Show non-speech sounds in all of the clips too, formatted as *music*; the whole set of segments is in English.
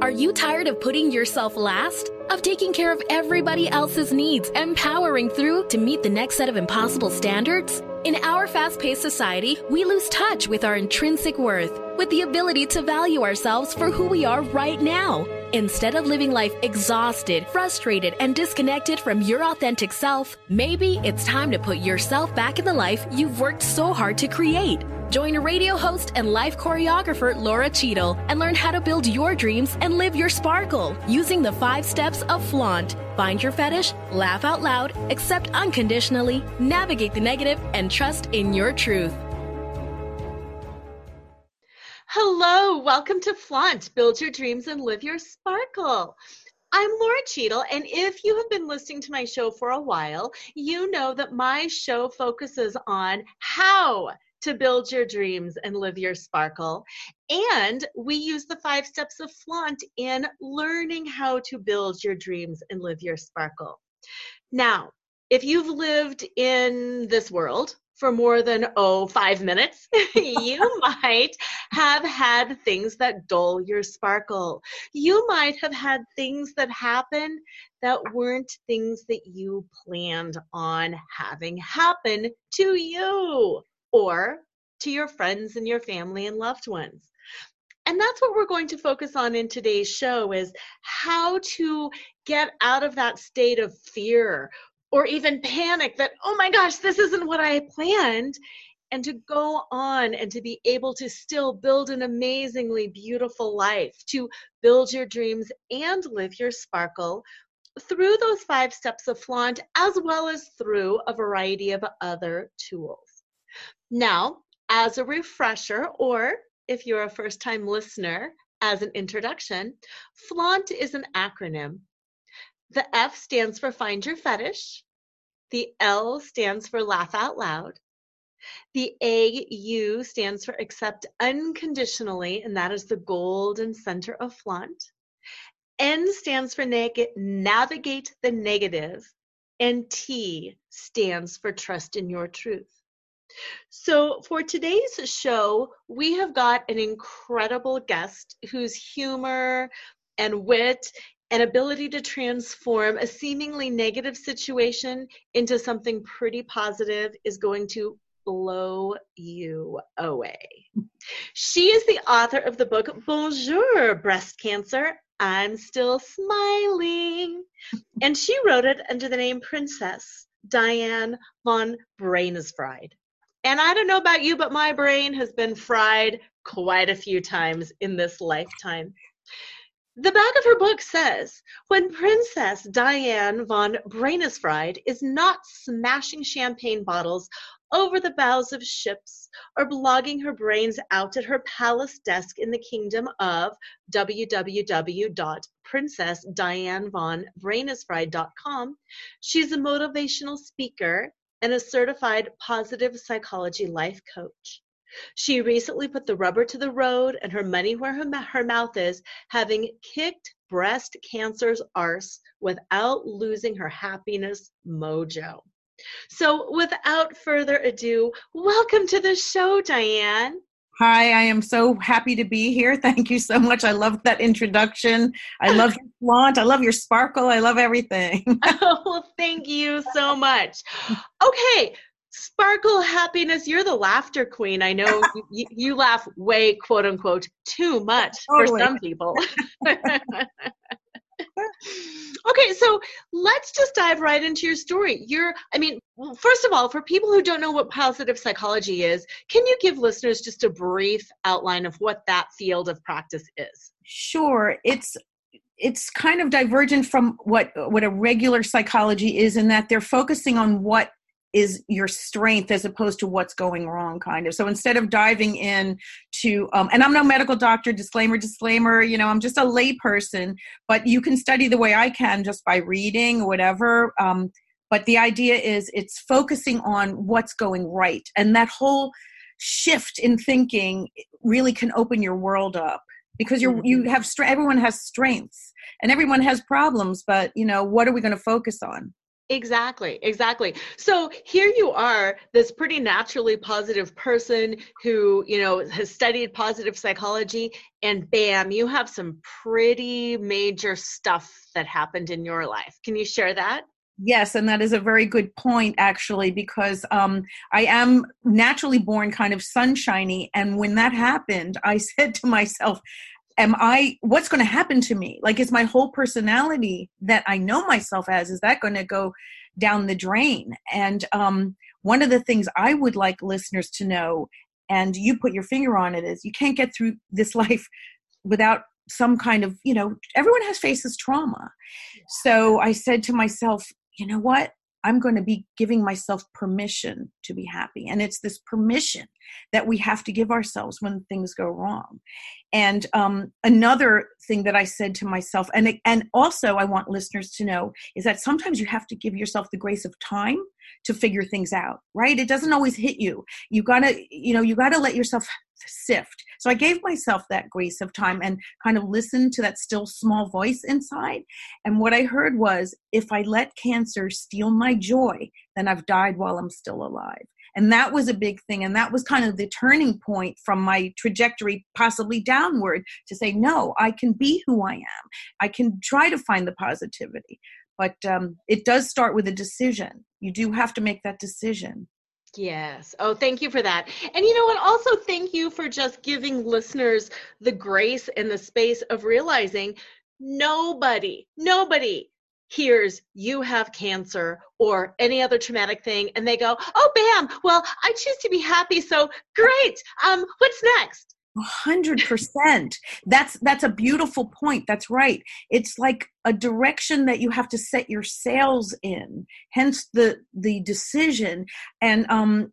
Are you tired of putting yourself last? Of taking care of everybody else's needs and powering through to meet the next set of impossible standards? In our fast paced society, we lose touch with our intrinsic worth, with the ability to value ourselves for who we are right now. Instead of living life exhausted, frustrated, and disconnected from your authentic self, maybe it's time to put yourself back in the life you've worked so hard to create. Join radio host and life choreographer Laura Cheadle and learn how to build your dreams and live your sparkle using the five steps of flaunt. Find your fetish, laugh out loud, accept unconditionally, navigate the negative, and trust in your truth. Hello, welcome to Flaunt. Build your dreams and live your sparkle. I'm Laura Cheadle, and if you have been listening to my show for a while, you know that my show focuses on how to build your dreams and live your sparkle. And we use the five steps of flaunt in learning how to build your dreams and live your sparkle. Now, if you've lived in this world for more than, oh, five minutes, *laughs* you *laughs* might have had things that dull your sparkle. You might have had things that happen that weren't things that you planned on having happen to you or to your friends and your family and loved ones. And that's what we're going to focus on in today's show is how to get out of that state of fear or even panic that, oh my gosh, this isn't what I planned, and to go on and to be able to still build an amazingly beautiful life, to build your dreams and live your sparkle through those five steps of flaunt, as well as through a variety of other tools. Now, as a refresher, or if you're a first time listener, as an introduction, FLAUNT is an acronym. The F stands for Find Your Fetish. The L stands for Laugh Out Loud. The AU stands for Accept Unconditionally, and that is the golden center of flaunt. N stands for neg- Navigate the Negative, and T stands for Trust in Your Truth. So, for today's show, we have got an incredible guest whose humor and wit and ability to transform a seemingly negative situation into something pretty positive is going to blow you away. She is the author of the book Bonjour Breast Cancer. I'm still smiling. And she wrote it under the name Princess Diane von Brainesfried. And I don't know about you, but my brain has been fried quite a few times in this lifetime. The back of her book says when Princess Diane von Brainesfried is not smashing champagne bottles over the bows of ships or blogging her brains out at her palace desk in the kingdom of www.princessdianevonbrainesfried.com, she's a motivational speaker and a certified positive psychology life coach. She recently put the rubber to the road and her money where her, her mouth is, having kicked breast cancer's arse without losing her happiness mojo. So, without further ado, welcome to the show, Diane. Hi, I am so happy to be here. *laughs* Thank you so much. I love that introduction. I love your flaunt. I love your sparkle. I love everything. *laughs* *laughs* oh, thank you so much. Okay, sparkle happiness. You're the laughter queen. I know *laughs* you, you laugh way, quote unquote, too much totally. for some people. *laughs* *laughs* okay, so let's just dive right into your story. You're, I mean, first of all, for people who don't know what positive psychology is, can you give listeners just a brief outline of what that field of practice is? Sure. It's it's kind of divergent from what what a regular psychology is in that they're focusing on what is your strength as opposed to what's going wrong kind of so instead of diving in to um, and i'm no medical doctor disclaimer disclaimer you know i'm just a lay person but you can study the way i can just by reading or whatever um, but the idea is it's focusing on what's going right and that whole shift in thinking really can open your world up because you're you mm-hmm. have everyone has strengths and everyone has problems but you know what are we going to focus on Exactly, exactly. So here you are, this pretty naturally positive person who, you know, has studied positive psychology, and bam, you have some pretty major stuff that happened in your life. Can you share that? Yes, and that is a very good point, actually, because um, I am naturally born kind of sunshiny. And when that happened, I *laughs* said to myself, am I, what's going to happen to me? Like, is my whole personality that I know myself as, is that going to go down the drain? And um, one of the things I would like listeners to know, and you put your finger on it, is you can't get through this *laughs* life without some kind of, you know, everyone has faces trauma. So I said to myself, you know what? I'm going to be giving myself permission to be happy. And it's this permission that we have to give ourselves when things go wrong. And um, another thing that I said to myself, and, and also I want listeners to know, is that sometimes you have to give yourself the grace of time to figure things out, right? It doesn't always hit you. You gotta, you know, you gotta let yourself sift. So I gave myself that grace of time and kind of listened to that still small voice inside. And what I heard was if I let cancer steal my joy, then I've died while I'm still alive. And that was a big thing. And that was kind of the turning point from my trajectory, possibly downward, to say, no, I can be who I am. I can try to find the positivity. But um, it does start with a decision. You do have to make that decision. Yes. Oh, thank you for that. And you know what? Also, thank you for just giving listeners the grace and the space of realizing nobody, nobody hears you have cancer or any other traumatic thing and they go, oh, bam, well, I choose to be happy. So great. Um, what's next? Hundred percent. That's that's a beautiful point. That's right. It's like a direction that you have to set your sails in. Hence the the decision. And um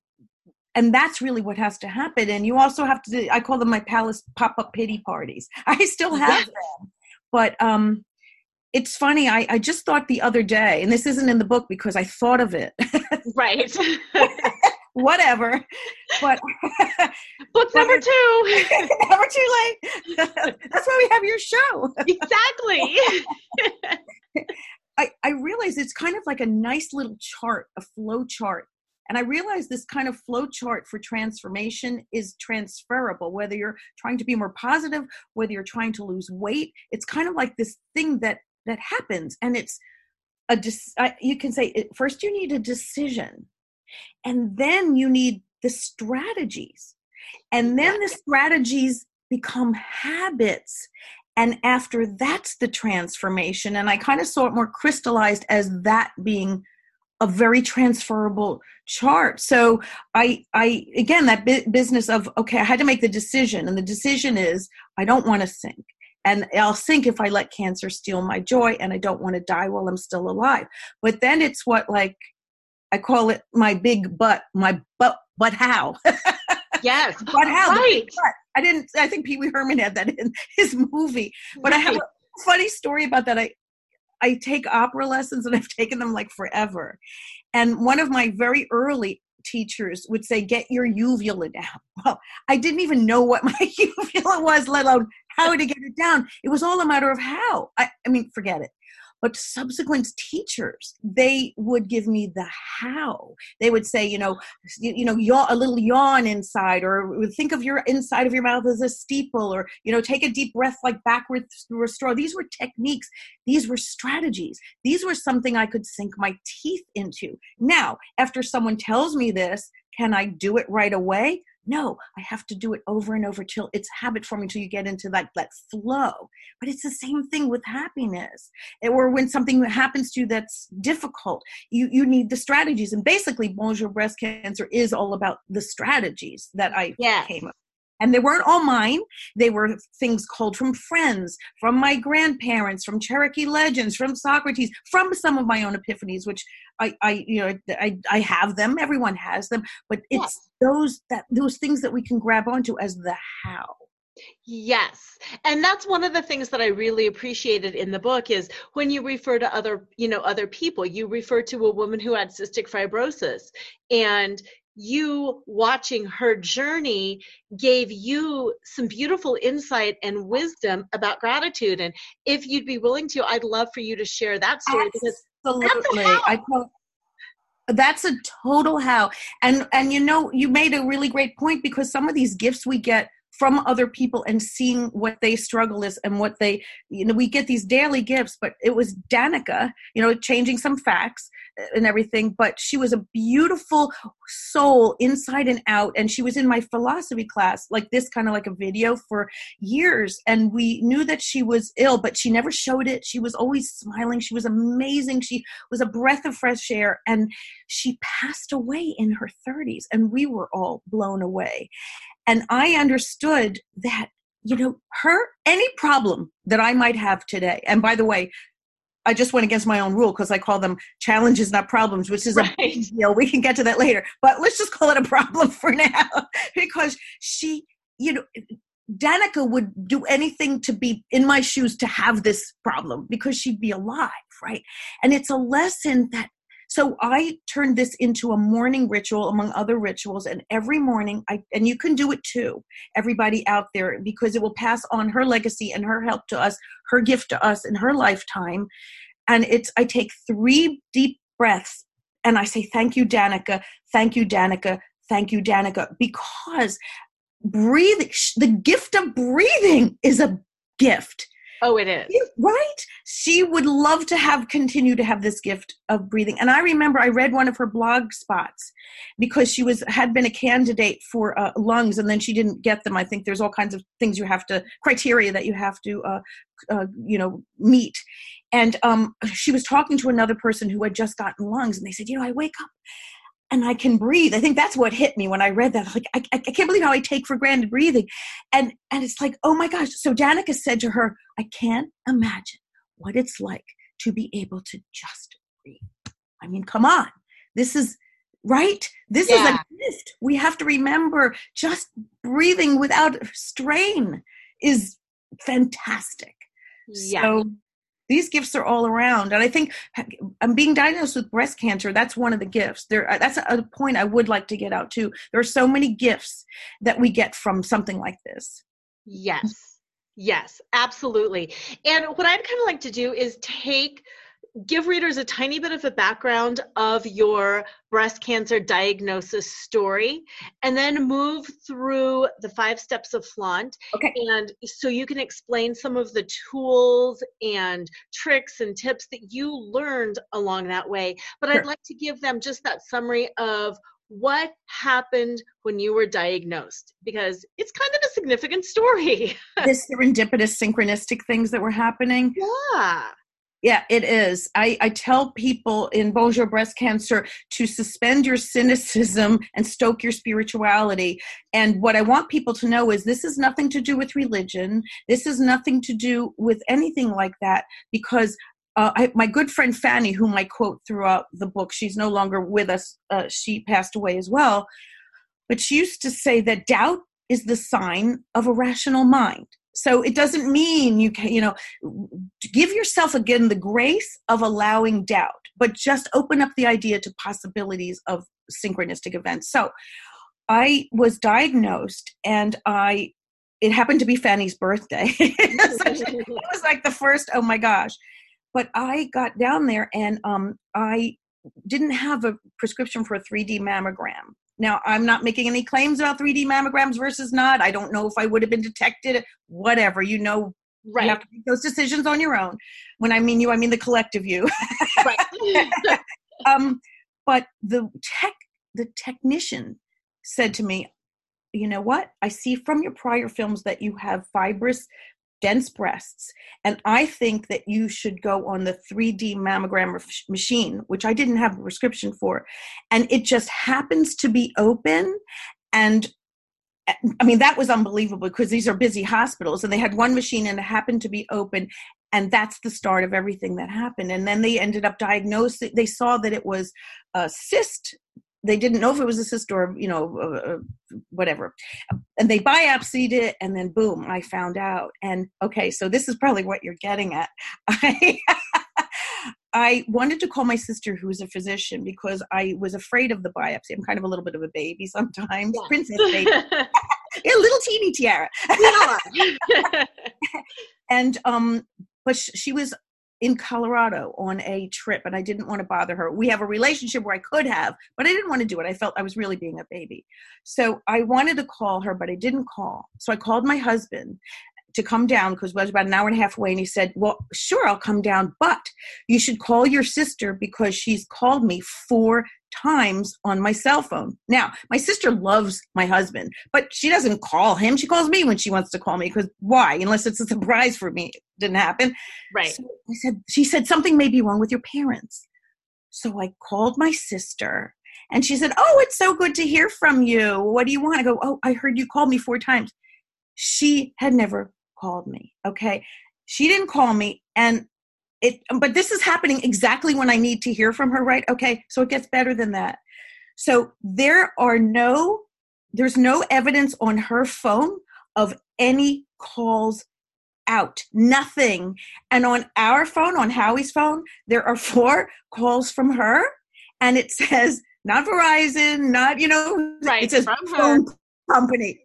and that's really what has to happen. And you also have to I call them my palace pop-up pity parties. *laughs* I still have them. But um it's funny, I, I just thought the other day, and this isn't in the book because I thought of it. right. *laughs* *laughs* whatever. But *laughs* book number two. *laughs* never too late. *laughs* That's why we have your show. exactly. I, I realize it's kind of like a nice little chart, a flow chart. And I realize this kind of flow chart for transformation is transferable, whether you're trying to be more positive, whether you're trying to lose weight. It's kind of like this thing that that happens, and it's a. You can say first you need a decision and then you need the strategies. And then the strategies become habits. And after that's the transformation. And I kind of saw it more crystallized as that being a very transferable chart. So I, I again, that business of okay, I had to make the decision, and the decision is I don't want to sink, and I'll sink if I let cancer steal my joy, and I don't want to die while I'm still alive. But then it's what like I call it my big butt, my butt, but how? yes, *laughs* but how? Right. I didn't. I think Pee Wee Herman had that in *laughs* his movie. But right. I have a funny story about that. I I take opera lessons and *laughs* I've taken them like forever. And one of my very early teachers would say, "Get your uvula down." Well, I didn't even know what my uvula was, let alone how to get it down. It was all a matter of how. I, I mean, forget it but subsequent teachers they would give me the how. They would say you know you, you know a little yawn inside or think of your inside of your mouth as a steeple or you know take a deep breath like backwards through a straw. These were techniques. These were strategies. These were something i could sink my teeth into. Now after someone tells me this can i do it right away no, I have to do it over and over till it's habit forming till you get into that that flow. But it's the same thing with happiness. Eh, or when something happens to you that's difficult, you you need the strategies. And basically, Bonjour Breast Cancer is all about the strategies that I yes. came up and they weren't all mine. They were things called from friends, from my grandparents, from Cherokee legends, from Socrates, from some of my own epiphanies, which I, I you know, I, I have them. Everyone has them, but it's yes. those that those things that we can grab onto as the how. Yes. And that's one of the things that I really appreciated in the book is when you refer to other, you know, other people, you refer to a woman who had cystic fibrosis and you watching her journey gave you some beautiful insight and wisdom about gratitude. And if you'd be willing to, I'd love for you to share that story because Absolutely. I told, that's a total how and and you know you made a really great point because some of these gifts we get from other people and seeing what they struggle is and what they you know we get these daily gifts but it was danica you know changing some facts uh, and everything but she was a beautiful soul inside and out and she was in my philosophy class like this kind of like a video for years and we knew that she was ill but she never showed it. She was always smiling. She was amazing. She was a breath of fresh air and she passed away in her 30s and we were all blown away and I understood that, you know, her, any problem that I might have today, and by the way, I just went against my own rule because I call them challenges, not problems, which is right. a big deal. We can get to that later, but let's just call it a problem for *laughs* now because she, you know, Danica would do anything to be in my shoes to have this problem because she'd be alive, right? And it's a lesson that so I turned this into a morning ritual among other rituals. And every morning, I, and you can do it too, everybody out there, because it will pass on her legacy and her help to us, her gift to us in her lifetime. And it's, I take three deep breaths and I say, Thank you, Danica. Thank you, Danica. Thank you, Danica. Because breathing, the gift of breathing is a gift Oh, it is. Right? She would love to have continue to have this gift of breathing. And I remember I read one of her blog spots because she was had been a candidate for uh, lungs and then she didn't get them. I think there's all kinds of things you have to criteria that you have to uh, uh, you know meet. And um, she was talking to another person who had just gotten lungs and they said, "You know, I wake up and I can breathe. I think that's what hit me when I read that. Like, I, I can't believe how I take for granted breathing. And, and it's like, oh my gosh. So Danica said to her, I can't imagine what it's like to be able to just breathe. I mean, come on. This is right. This yeah. is a gift. We have to remember just breathing without strain is fantastic. Yeah. So these gifts are all around and i think i'm being diagnosed with breast cancer that's one of the gifts. There uh, that's a point i would like to get out too. There are so many gifts that we get from something like this. Yes. Yes absolutely. And what i'd kind of like to do is take give readers a tiny bit of a background of your breast cancer diagnosis story and then move through the five steps of flaunt. Okay. And so you can explain some of the tools and tricks and tips that you learned along that way. But sure. i'd like to give them just that summary of what happened when you were diagnosed because it's kind of a significant story. *laughs* The serendipitous synchronistic things that were happening. Yeah yeah, it is. I, I tell people in Bonjour Breast Cancer to suspend your cynicism and stoke your spirituality. And what I want people to know is this is nothing to do with religion. This is nothing to do with anything like that because uh, I, my good friend Fanny, whom I quote throughout the book, she's no longer with us. Uh, she passed away as well. But she used to say that doubt is the sign of a rational mind so it doesn't mean you can you know give yourself again the grace of allowing doubt but just open up the idea to possibilities of synchronistic events. So i was diagnosed and i it happened to be fanny's birthday. *laughs* It was like the first oh my gosh. But i got down there and um i didn't have a prescription for a 3d mammogram now, I'm not making any claims about 3D mammograms versus not. I don't know if I would have been detected, whatever. You know, right. you have to make those decisions on your own. When I mean you, I mean the collective you. right. *laughs* *laughs* um, but the tech, the technician said to me, you know what? I see from your prior films that you have fibrous dense breasts. And I think that you should go on the 3D mammogram machine, which I didn't have a prescription for. And it just happens to be open. And I mean, that was unbelievable because these are busy hospitals and they had one machine and it happened to be open. And that's the start of everything that happened. And then they ended up diagnosing, they saw that it was a cyst they didn't know if it was a cyst or you know uh, uh, whatever and they biopsied it and then boom i found out and okay so this is probably what you're getting at *laughs* i I wanted to call my sister, who's a physician, because I was afraid of the biopsy. I'm kind of a little bit of a baby sometimes, yes. princess baby, *laughs* a little teeny tiara. *laughs* and um, but she was in Colorado on a trip and I didn't want to bother her. We have a relationship where I could have, but I didn't want to do it. I felt I was really being a baby. So I wanted to call her, but I didn't call. So I called my husband to come down because it was about an hour and a half away and he said well sure i'll come down but you should call your sister because she's called me four times on my cell phone now my sister loves my husband but she doesn't call him she calls me when she wants to call me because why unless it's a surprise for me didn't happen right so i said she said something may be wrong with your parents so i called my sister and she said oh it's so good to hear from you what do you want i go oh i heard you called me four times she had never called me. Okay. She didn't call me and it but this is happening exactly when I need to hear from her, right? Okay. So it gets better than that. So there are no there's no evidence on her phone of any calls out. Nothing. And on our phone, on Howie's phone, there are four calls from her and it says not Verizon, not you know, right, *laughs* it says phone company.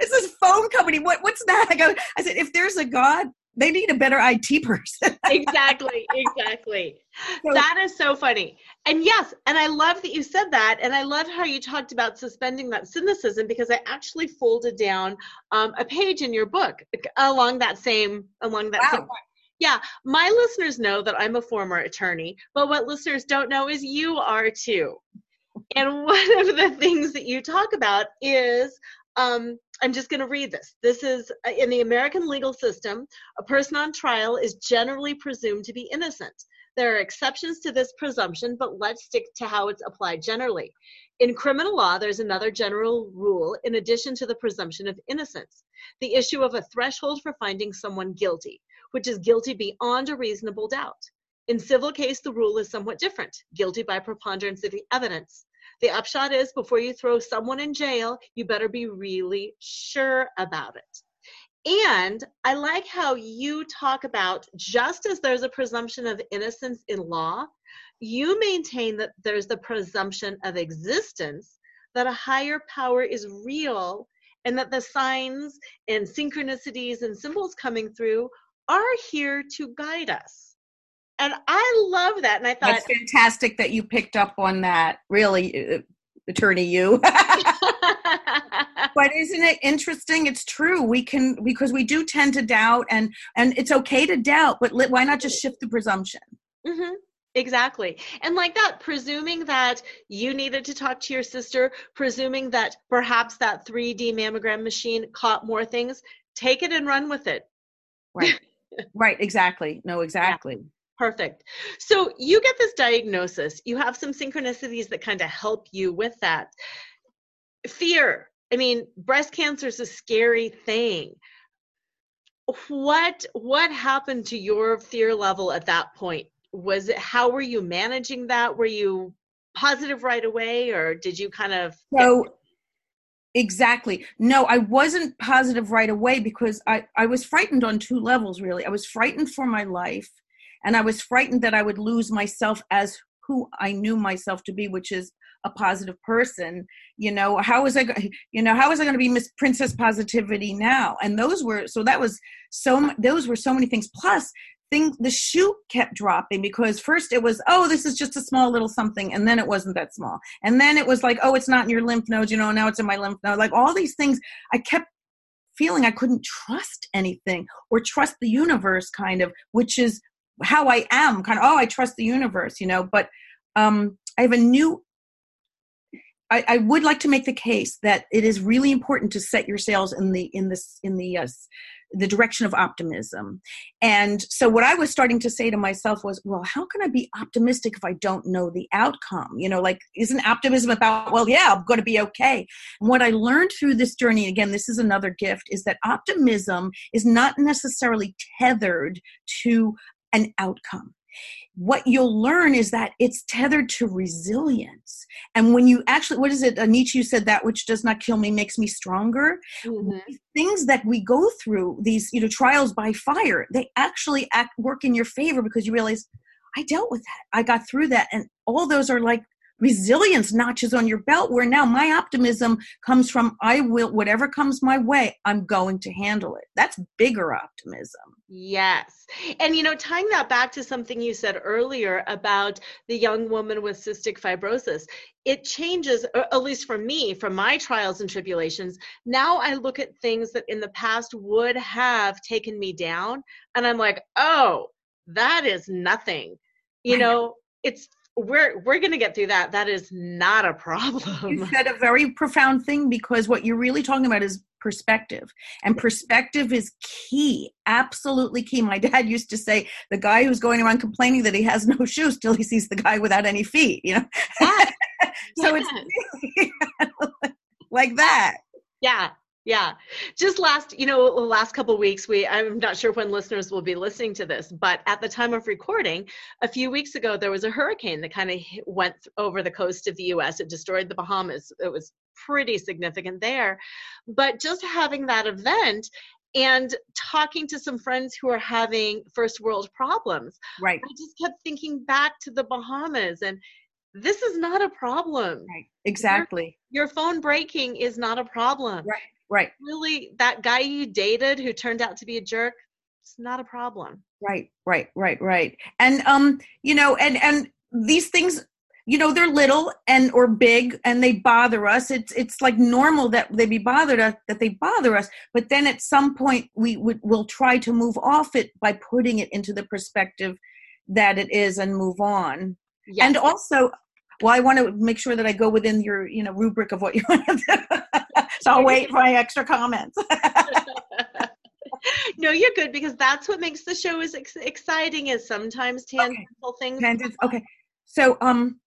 it's this phone company. What what's that? I go. I said, if there's a God, they need a better IT *laughs* person. exactly, exactly. *laughs* So, that is so funny. And yes, and I love that you said that. And I love how you talked about suspending that cynicism because I actually folded down um, a page in your book along that same along that wow. same yeah, my listeners know that I'm a former attorney, but what listeners don't know is you are too. And *laughs* one of the things that you talk about is um, I'm just going to read this. This is uh, in the American legal system, a person on trial is generally presumed to be innocent. There are exceptions to this presumption, but let's stick to how it's applied generally. In criminal law, there's another general rule in addition to the presumption of innocence the issue of a threshold for finding someone guilty, which is guilty beyond a reasonable doubt. In civil case, the rule is somewhat different guilty by preponderance of the evidence. The upshot is before you throw someone in jail, you better be really sure about it. And I like how you talk about just as there's a presumption of innocence in law, you maintain that there's the presumption of existence, that a higher power is real, and that the signs and synchronicities and symbols coming through are here to guide us and I love that. And I thought that's fantastic that you picked up on that. Really, uh, attorney, you. *laughs* but isn't it interesting? It's true. We can because we do tend to doubt, and and it's okay to doubt. But why not just shift the presumption? Mm-hmm. Exactly. And like that, presuming that you needed to talk to your sister, presuming that perhaps that 3D mammogram machine caught more things, take it and run with it. Right. right. Exactly. No, *laughs* exactly. Yeah. Perfect. So you get this diagnosis. You have some synchronicities that kind of help you with that. Fear. I mean, breast cancer is a scary thing. What what happened to your fear level at that point? Was it how were you managing that? Were you positive right away or did you kind of So Exactly. No, I wasn't positive right away because I, I was frightened on two levels, really. I was frightened for my life and I was frightened that I would lose myself as who I knew myself to be, which is a positive person. You know, how was I? You know, how was I going to be Miss Princess Positivity now? And those were so that was so. Those were so many things. Plus, thing the shoe kept dropping because first it was oh this is just a small little something and then it wasn't that small and then it was like oh it's not in your lymph nodes you know now it's in my lymph node like all these things i kept feeling i couldn't trust anything or trust the universe kind of which is how I am, kind of, oh, I trust the universe, you know, but um, I have a new I, I, would like to make the case that it is really important to set your sails in the in this in the uh, the direction of optimism. And so what I was starting to say to myself was, well, how can I be optimistic if I don't know the outcome? You know, like isn't optimism about, well, yeah, I'm going to be okay. And what I learned through this journey, again, this is another gift, is that optimism is not necessarily tethered to an outcome. What you'll learn is that it's tethered to resilience. And when you actually, what is it? Nietzsche said that which does not kill me makes me stronger. Mm-hmm. Things that we go through, these you know trials by fire, they actually act work in your favor because you realize I dealt with that. I got through that, and all those are like resilience notches on your belt where now my optimism comes from I will whatever comes my way, I'm going to handle it. That's bigger optimism. Yes. And you know, tying that back to something you said earlier about the young woman with cystic fibrosis, it changes, at least for me, from my trials and tribulations. Now I look at things that in the past would have taken me down, and I'm like, oh, that is nothing. You know, it's we're we're going to get through that. That is not a problem. you said a very profound thing because what you're really talking about is perspective and perspective is key absolutely key. My dad used to say the guy who's going around complaining that he has no shoes till he sees the guy without any feet you know? Yes. *laughs* so yes. it's *laughs* like that. Yeah yeah. Just last you know the last couple weeks we i'm not sure when listeners will be listening to this but at the time of recording a few weeks ago there was a hurricane that kind of went over the coast of the us it destroyed the bahamas. It was pretty significant there. But just having that event and talking to some friends who are having first world problems right. I just kept thinking back to the bahamas and this is not a problem. Right. Exactly. your, your phone breaking is not a problem. Right Right. Really, that guy you dated who turned out to be a jerk, it's not a problem. Right, right, right, right. And um, you know, and and these things you know they're little and or big and they bother us it's it's like normal that they be bothered us that they bother us but then at some point we would will try to move off it by putting it into the perspective that it is and move on yes. and also well i want to make sure that i go within your you know rubric of what you *laughs* want to do so I'll wait for my extra comments. *laughs* no, you're good because that's what makes the show as ex- exciting. Is sometimes tangential okay. things. Tangents. Okay, so um,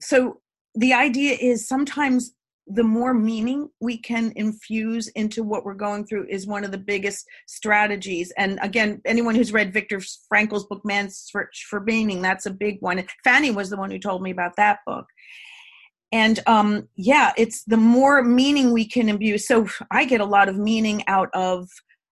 so the idea is sometimes the more meaning we can infuse into what we're going through is one of the biggest strategies. And again, anyone who's read Viktor Frankl's book Man's Search for Meaning, that's a big one. Fanny was the one who told me about that book and um yeah it's the more meaning we can imbue so i get a lot of meaning out of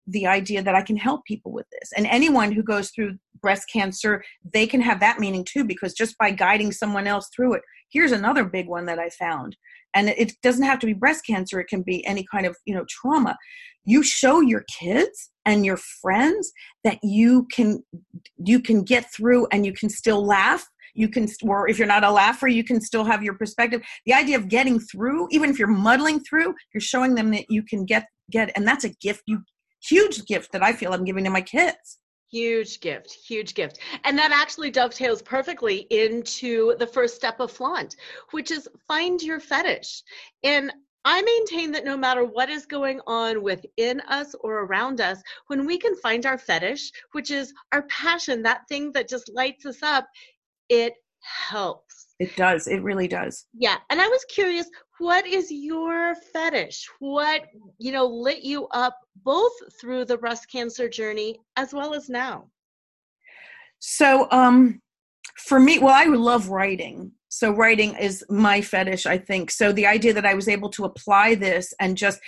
the idea that i can help people with this and anyone who goes through breast cancer they can have that meaning too because just by guiding someone else through it here's another big one that i found. And it doesn't have to be breast cancer it can be any kind of you know trauma. You show your kids and your friends that you can you can get through and you can still laugh. You can or if you're not a laugher you can still have your perspective. The idea of getting through even if you're muddling through you're showing them that you can get get and that's a gift you huge gift that i feel i'm giving to my kids Huge gift, huge gift. And that actually dovetails perfectly into the first step of flaunt, which is find your fetish. And I maintain that no matter what is going on within us or around us, when we can find our fetish, which is our passion, that thing that just lights us up, it helps. It does. It really does. Yeah. And I was curious, what is your fetish? What, you know, lit you up both through the breast cancer journey as well as now? So, um, for me, well, I love writing. So, writing is my fetish, I think. So, the idea that I was able to apply this and just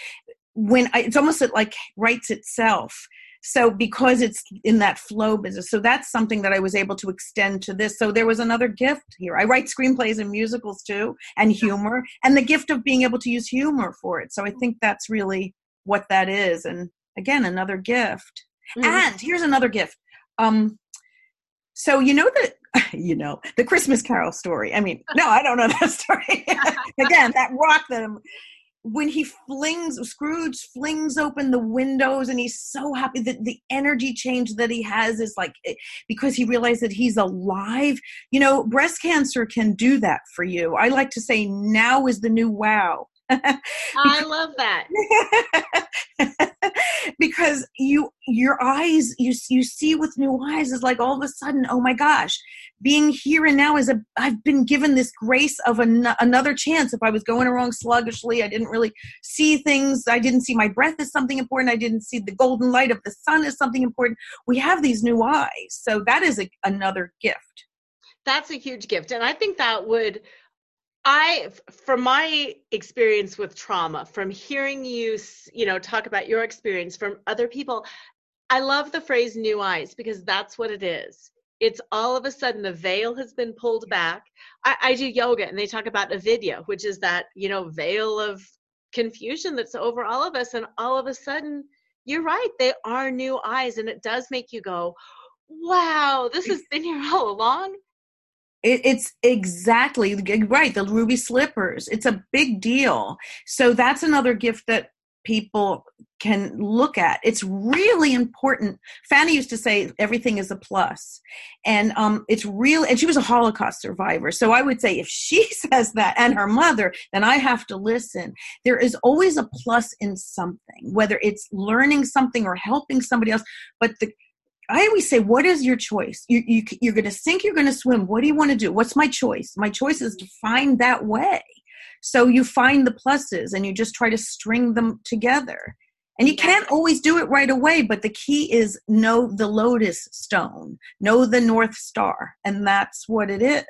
when I, it's almost like writes itself so because it's in that flow business so that's something that i was able to extend to this. So there was another gift here. I write screenplays and musicals too and humor and the gift of being able to use humor for it. So i think that's really what that is. And again another gift. Mm-hmm. and here's another gift. Um so you know that *laughs* you know the christmas carol story. I mean no i don't know that *laughs* story. *laughs* Again that rock that i'm when he flings Scrooge flings open the windows and he's so happy that the energy change that he has is like eh, because he realized that he's alive. You know, breast cancer can do that for you. I like to say now is the new wow. *laughs* I love that. *laughs* because you your eyes you you see with new eyes is like all of a sudden oh my gosh being here and now is a i've been given this grace of an, another chance. If i was going along sluggishly i didn't really see things. I didn't see my breath as something important. I didn't see the golden light of the sun as something important. We have these new eyes. So that is a, another gift. That's a huge gift. And i think that would I, from my experience with trauma, from hearing you, you know, talk about your experience from other people, I love the phrase new eyes because that's what it is. it's all of a sudden the veil has been pulled back. I, I do yoga and they talk about avidya, which is that, you know, veil of confusion that's over all of us. And all of a sudden, you're right, they are new eyes. And it does make you go, wow, this has been here all along. It, it's exactly right. The ruby slippers. It's a big deal. So that's another gift that people can look at. It's really important. Fanny used to say everything is a plus, and um, it's real. And she was a Holocaust survivor, so I would say if she *laughs* says that and her mother, then I have to listen. There is always a plus in something, whether it's learning something or helping somebody else. But the I always say, what is your choice? You, you, you're going to sink, you're going to swim. What do you want to do? What's my choice? My choice is to find that way. So you find the pluses and you just try to string them together. And you can't always do it right away, but the key is know the lodestone, know the North Star, and that's what it is.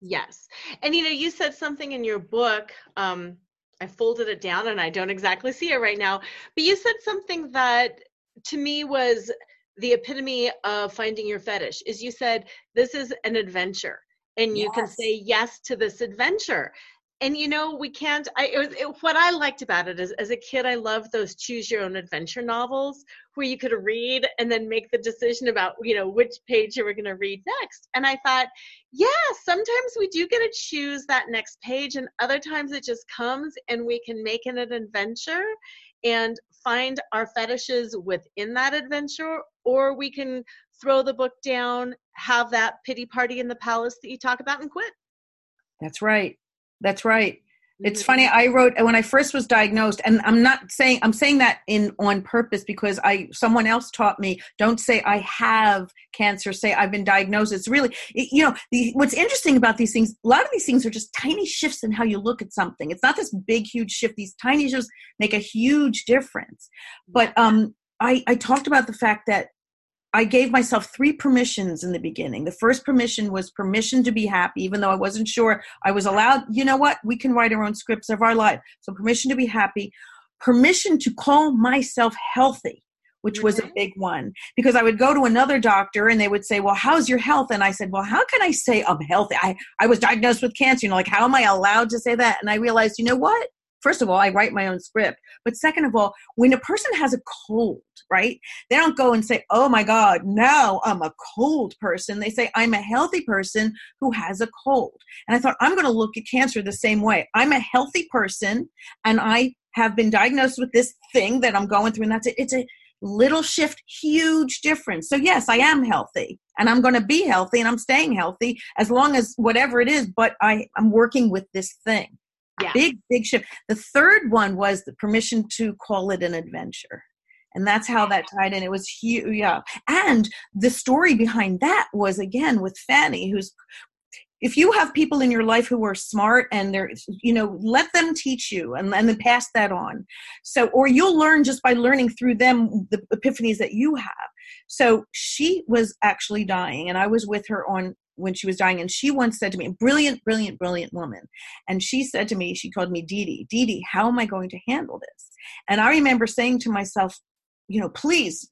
Yes. And you know, you said something in your book. Um, I folded it down and I don't exactly see it right now, but you said something that to me was the epitome of finding your fetish is you said this is an adventure and you yes. can say yes to this adventure. And you know we can't i it was, it, what i liked about it is as a kid i loved those choose your own adventure novels where you could read and then make the decision about you know which page you were going to read next. And i thought yeah sometimes we do get to choose that next page and other times it just comes and we can make it an adventure and find our fetishes within that adventure or we can throw the book down have that pity party in the palace that you talk about and quit that's right that's right. It's funny. I wrote when I first was diagnosed, and I'm not saying I'm saying that in on purpose because I someone else taught me don't say I have cancer. Say I've been diagnosed. It's really you know the, what's interesting about these things. A lot of these things are just tiny shifts in how you look at something. It's not this big huge shift. These tiny shifts make a huge difference. But um, I I talked about the fact that I gave myself three permissions in the beginning. The first permission was permission to be happy, even though I wasn't sure I was allowed. You know what? We can write our own scripts of our life. So, permission to be happy, permission to call myself healthy, which was a mm-hmm. big one because I would go to another doctor and they would say, Well, how's your health? And I said, Well, how can I say I'm healthy? I, I was diagnosed with cancer. You know, like, how am I allowed to say that? And I realized, you know what? First of all, I write my own script. But second of all, when a person has a cold, right, they don't go and say, oh my God, now I'm a cold person. They say, I'm a healthy person who has a cold. And I thought, I'm going to look at cancer the same way. I'm a healthy person and I have been diagnosed with this thing that I'm going through. And that's it. It's a little shift, huge difference. So, yes, I am healthy and I'm going to be healthy and I'm staying healthy as long as whatever it is, but I, I'm working with this thing. Yeah. Big, big shift. The third one was the permission to call it an adventure. And that's how that tied in. It was huge. Yeah. And the story behind that was again with Fanny, who's if you have people in your life who are smart and they're you know let them teach you and, and then pass that on so or you'll learn just by learning through them the epiphanies that you have so she was actually dying and i was with her on when she was dying, and she once said to me, brilliant, brilliant, brilliant woman. And she said to me, she called me Dee Dee, Dee Dee, how am I going to handle this? And I remember saying to myself, you know, please,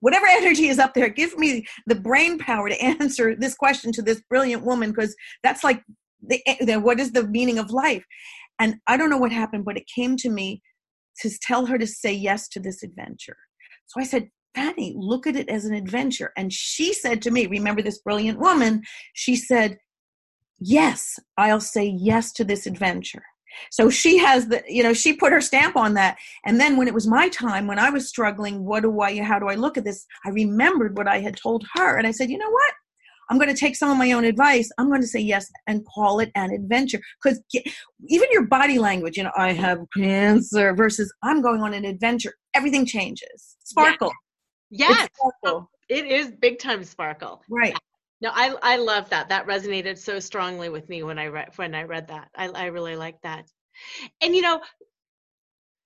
whatever energy is up there, give me the brain power to answer this question to this brilliant woman, because that's like the, the what is the meaning of life? And I don't know what happened, but it came to me to tell her to say yes to this adventure. So I said, Fanny, look at it as an adventure. And she said to me, remember this brilliant woman, she said, Yes, I'll say yes to this adventure. So she has the, you know, she put her stamp on that. And then when it was my time, when I was struggling, what do I, how do I look at this? I remembered what I had told her. And I said, you know what? I'm going to take some of my own advice. I'm going to say yes and call it an adventure. Because even your body language, you know, I have cancer versus I'm going on an adventure, everything changes. Sparkle. Yes. It is big time sparkle. Right. No, I I love that. That resonated so strongly with me when I read when I read that. I I really like that. And you know,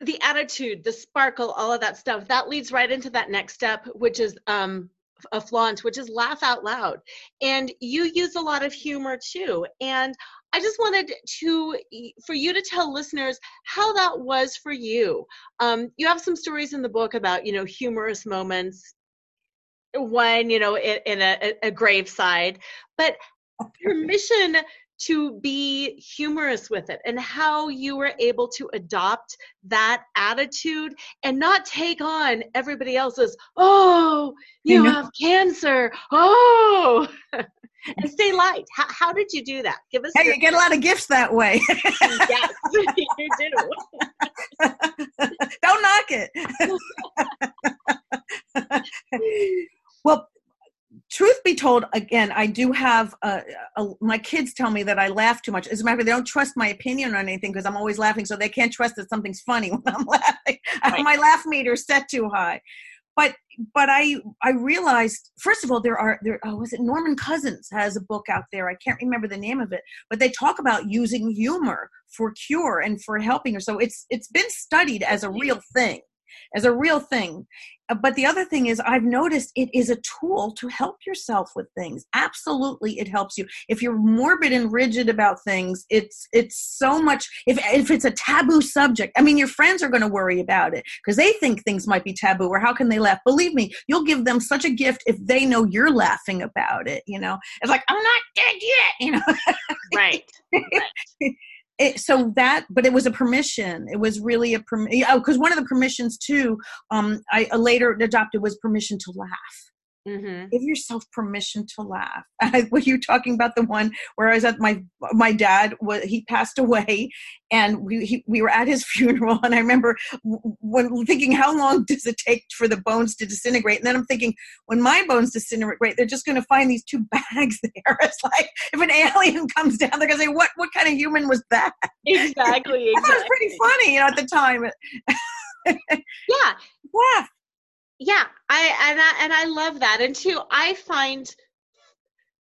the attitude, the sparkle, all of that stuff, that leads right into that next step, which is um a flaunt, which is laugh out loud. And you use a lot of humor too. And I just wanted to for you to tell listeners how that was for you. Um, you have some stories in the book about you know humorous moments one, you know, in, in a, a graveside, but permission to be humorous with it and how you were able to adopt that attitude and not take on everybody else's oh you have cancer. Oh *laughs* and stay light how, how did you do that give us hey, your- you get a lot of gifts that way yes *laughs* *laughs* you do *laughs* don't knock it well truth be told, again, I do have a, a, my kids tell me that I laugh too much. As a matter of fact, they don't trust my opinion on anything because I'm always laughing, so they can't trust that something's funny when I'm laughing. Right. my laugh meter set too high. But but I I realized first of all there are there oh, was it Norman Cousins has a book out there? I can't remember the name of it but they talk about using humor for cure and for helping her. So it's it's been studied as a real thing as a real thing. Uh, but the other thing is, I've noticed it is a tool to help yourself with things. Absolutely, it helps you. If you're morbid and rigid about things, it's it's so much. If if it's a taboo subject, I mean, your friends are going to worry about it because they think things might be taboo, or how can they laugh? Believe me, you'll give them such a gift if they know you're laughing about it. You know, it's like I'm not dead yet. You know, right. *laughs* right it, so that but it was a permission. It was really a permission oh because one of the permissions too um i later adopted was permission to laugh Mm-hmm. Give yourself permission to laugh. *laughs* were you talking about the one where I was at my my dad was he passed away, and we he, we were at his *laughs* funeral, and I remember when thinking, how long does it take for the bones to disintegrate? And then I'm thinking, when my bones disintegrate, they're just going to find these two *laughs* bags there. It's like if an alien comes down, they're going to say, what what kind of human was that? Exactly. exactly. that was pretty funny, you know, at the time. yeah. Laugh yeah i and i and i love that. And too i find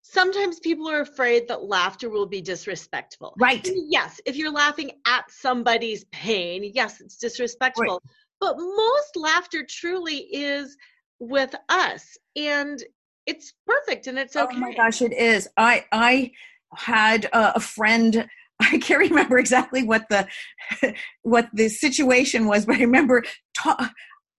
sometimes people are afraid that laughter will be disrespectful. Right. And yes if you're laughing at somebody's pain yes it's disrespectful. Right. but most laughter truly is with us and it's perfect and it's okay oh my gosh it is. I i had a, a friend *laughs* I can't remember exactly what the *laughs* what the situation was, but I remember ta-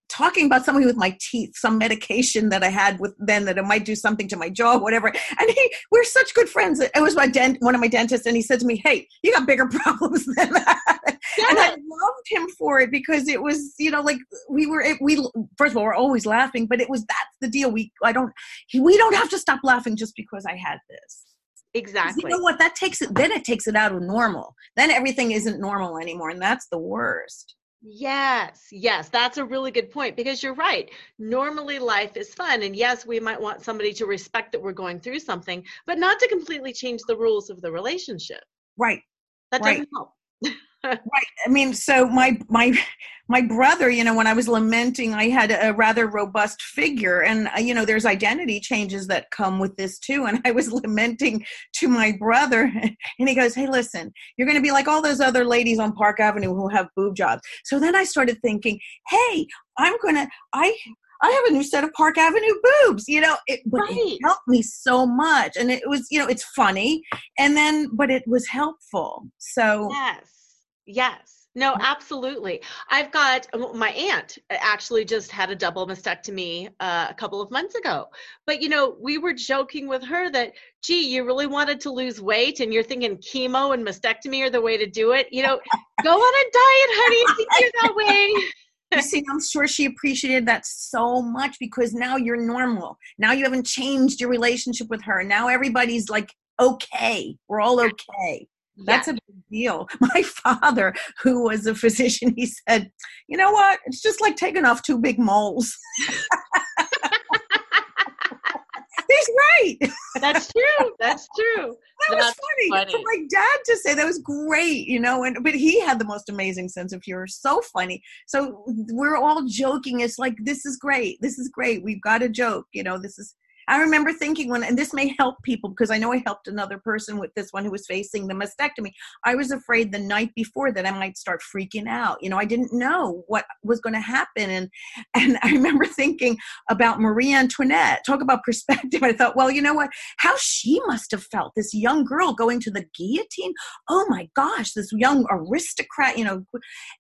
talking about something with my teeth, some medication that I had with then that it might do something to my jaw, whatever. And he, we're such good friends. It was my dent, one of my dentists, and he said to me, "Hey, you got bigger *laughs* problems than that." Yes. And I loved him for it because it was, you know, like we were, we first of all, we're always laughing, but it was that's the deal. We, I don't, we don't have to stop laughing just because I had this. Exactly. You know what? That takes it. Then it takes it out of normal. Then everything isn't normal anymore, and that's the worst. Yes, yes, that's a really good point because you're right. Normally, life is fun. And yes, we might want somebody to respect that we're going through something, but not to completely change the rules of the relationship. Right. That right. doesn't help. Right. I mean, so my, my, my brother, you know, when I was lamenting, I had a rather robust figure, and uh, you know, there's identity changes that come with this too. And I was *laughs* lamenting to my brother, and he goes, "Hey, listen, you're going to be like all those other ladies on Park Avenue who have boob jobs." So then I started thinking, "Hey, I'm gonna, I." I have a new set of Park Avenue boobs, you know, it, but right. it helped me so much. And it was, you know, it's funny. And then, but it was helpful. So, yes, yes. No, absolutely. I've got my aunt uh, actually just had a double mastectomy uh, a couple of months ago. But you know, we were joking with her that, gee, you really wanted to lose weight, and you're thinking chemo and mastectomy are the way to do it. You know, *laughs* go on a diet, honey. Think you're that way. *laughs* you see, I'm sure she appreciated that so much because now you're normal. Now you haven't changed your relationship with her. Now everybody's like okay. We're all okay. That's yeah. a big deal. *laughs* My father, who was a physician, he said, You know what? It's just like taking off two big moles. *laughs* He's right. That's true. That's true. That That's was funny. funny. For my dad to say that was great, you know, and but he had the most amazing sense of humor. So funny. So we're all joking. It's like this is great. This is great. We've got a joke, you know, this is I remember thinking when, and this may help people because I know I helped another person with this one who was facing the mastectomy. I was afraid the night before that I might start freaking out. You know, I didn't know what was going to happen, and *laughs* and I remember thinking about Marie Antoinette. Talk about perspective. *laughs* I thought, well, you know what? How she must have felt. This young girl going to the guillotine. Oh my gosh, this young aristocrat. You know,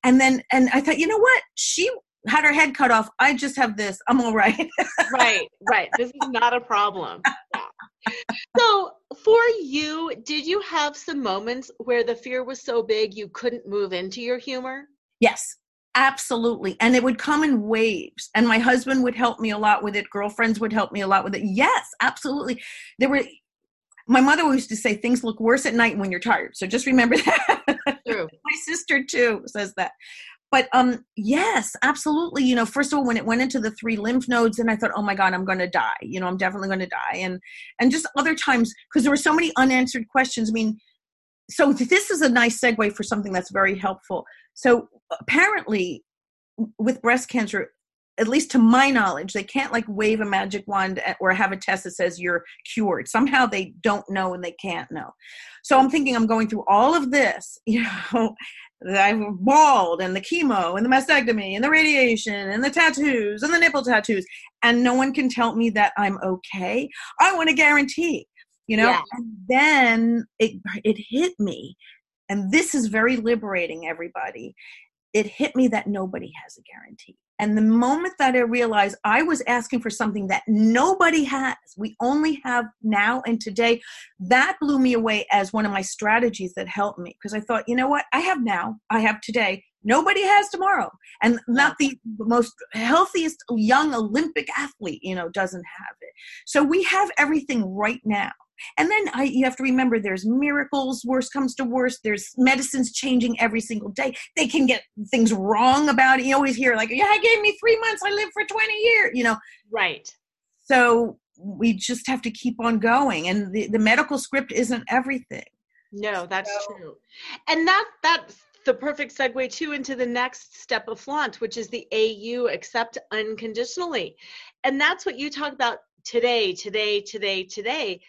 and then and I thought, you know what? She had her head cut off. I just have this. I'm all right. *laughs* right, right. This is not a problem. Yeah. So, for you, did you have some moments where the fear was so big you couldn't move into your humor? Yes, absolutely. And it would come in waves. And my husband would help me a lot with it. Girlfriends would help me a lot with it. Yes, absolutely. There were my mother used to say things look worse at night when you're tired. So just remember *laughs* that. True. my sister too says that but um yes absolutely you know first of all when it went into the three lymph nodes and i thought oh my god i'm going to die you know i'm definitely going to die and and just other times because there were so many unanswered questions i mean so this is a nice segue for something that's very helpful. So apparently with breast cancer at least to my knowledge they can't like wave a magic wand or have a test that says you're cured. Somehow they don't know and they can't know. So i'm thinking i'm going through all of this *laughs* you know I'm bald and the chemo and the mastectomy and the radiation and the tattoos and the nipple tattoos and no one can tell me that I'm okay. I want a guarantee, you know? Yeah. And then it it hit me. And this is very liberating everybody. It hit me that nobody has a guarantee. And the moment that I realized I was asking for something that nobody has, we only have now and today, that blew me away as one of my strategies that helped me. Because I thought, you know what? I have now, I have today. Nobody has tomorrow. And not the most healthiest young Olympic athlete, you know, doesn't have it. So we have everything right now. And then I, you have to remember there's miracles, worst comes to worst. There's medicines changing every single day. They can get things wrong about it. You always hear, like, yeah, I gave me three months, I lived for 20 years, you know. Right. So we just have to keep on going. And the, the medical script isn't everything. No, that's so, true. And that that's the perfect segue too into the next step of flaunt, which is the AU accept unconditionally. And that's what you talk about today, today, today, today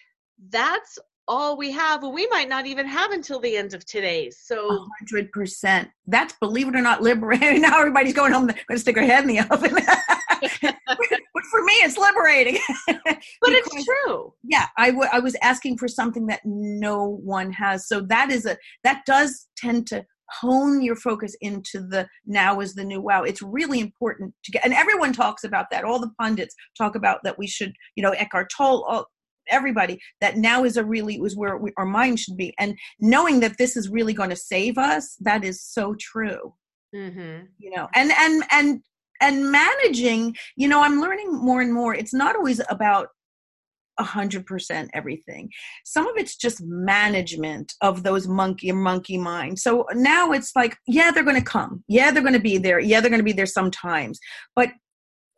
that's all we have. Well, we might not even have until the end of today. So, hundred percent. That's believe it or not, liberating. *laughs* now everybody's going home. Going to stick their head in the oven. *laughs* but for me, it's liberating. *laughs* but it's true. Yeah, I, w- I was asking for something that no one has. So that is a that does tend to hone your focus into the now is the new wow it's really important to get and everyone talks about that all the pundits talk about that we should you know eckhart tolle all, everybody that now is a really was where we, our mind should be and knowing that this is really going to save us that is so true mm-hmm. you know and and and and managing you know i'm learning more and more it's not always about a hundred percent everything. Some of it's just management of those monkey monkey minds. So now it's like, yeah, they're going to come. Yeah, they're going to be there. Yeah, they're going to be there sometimes. But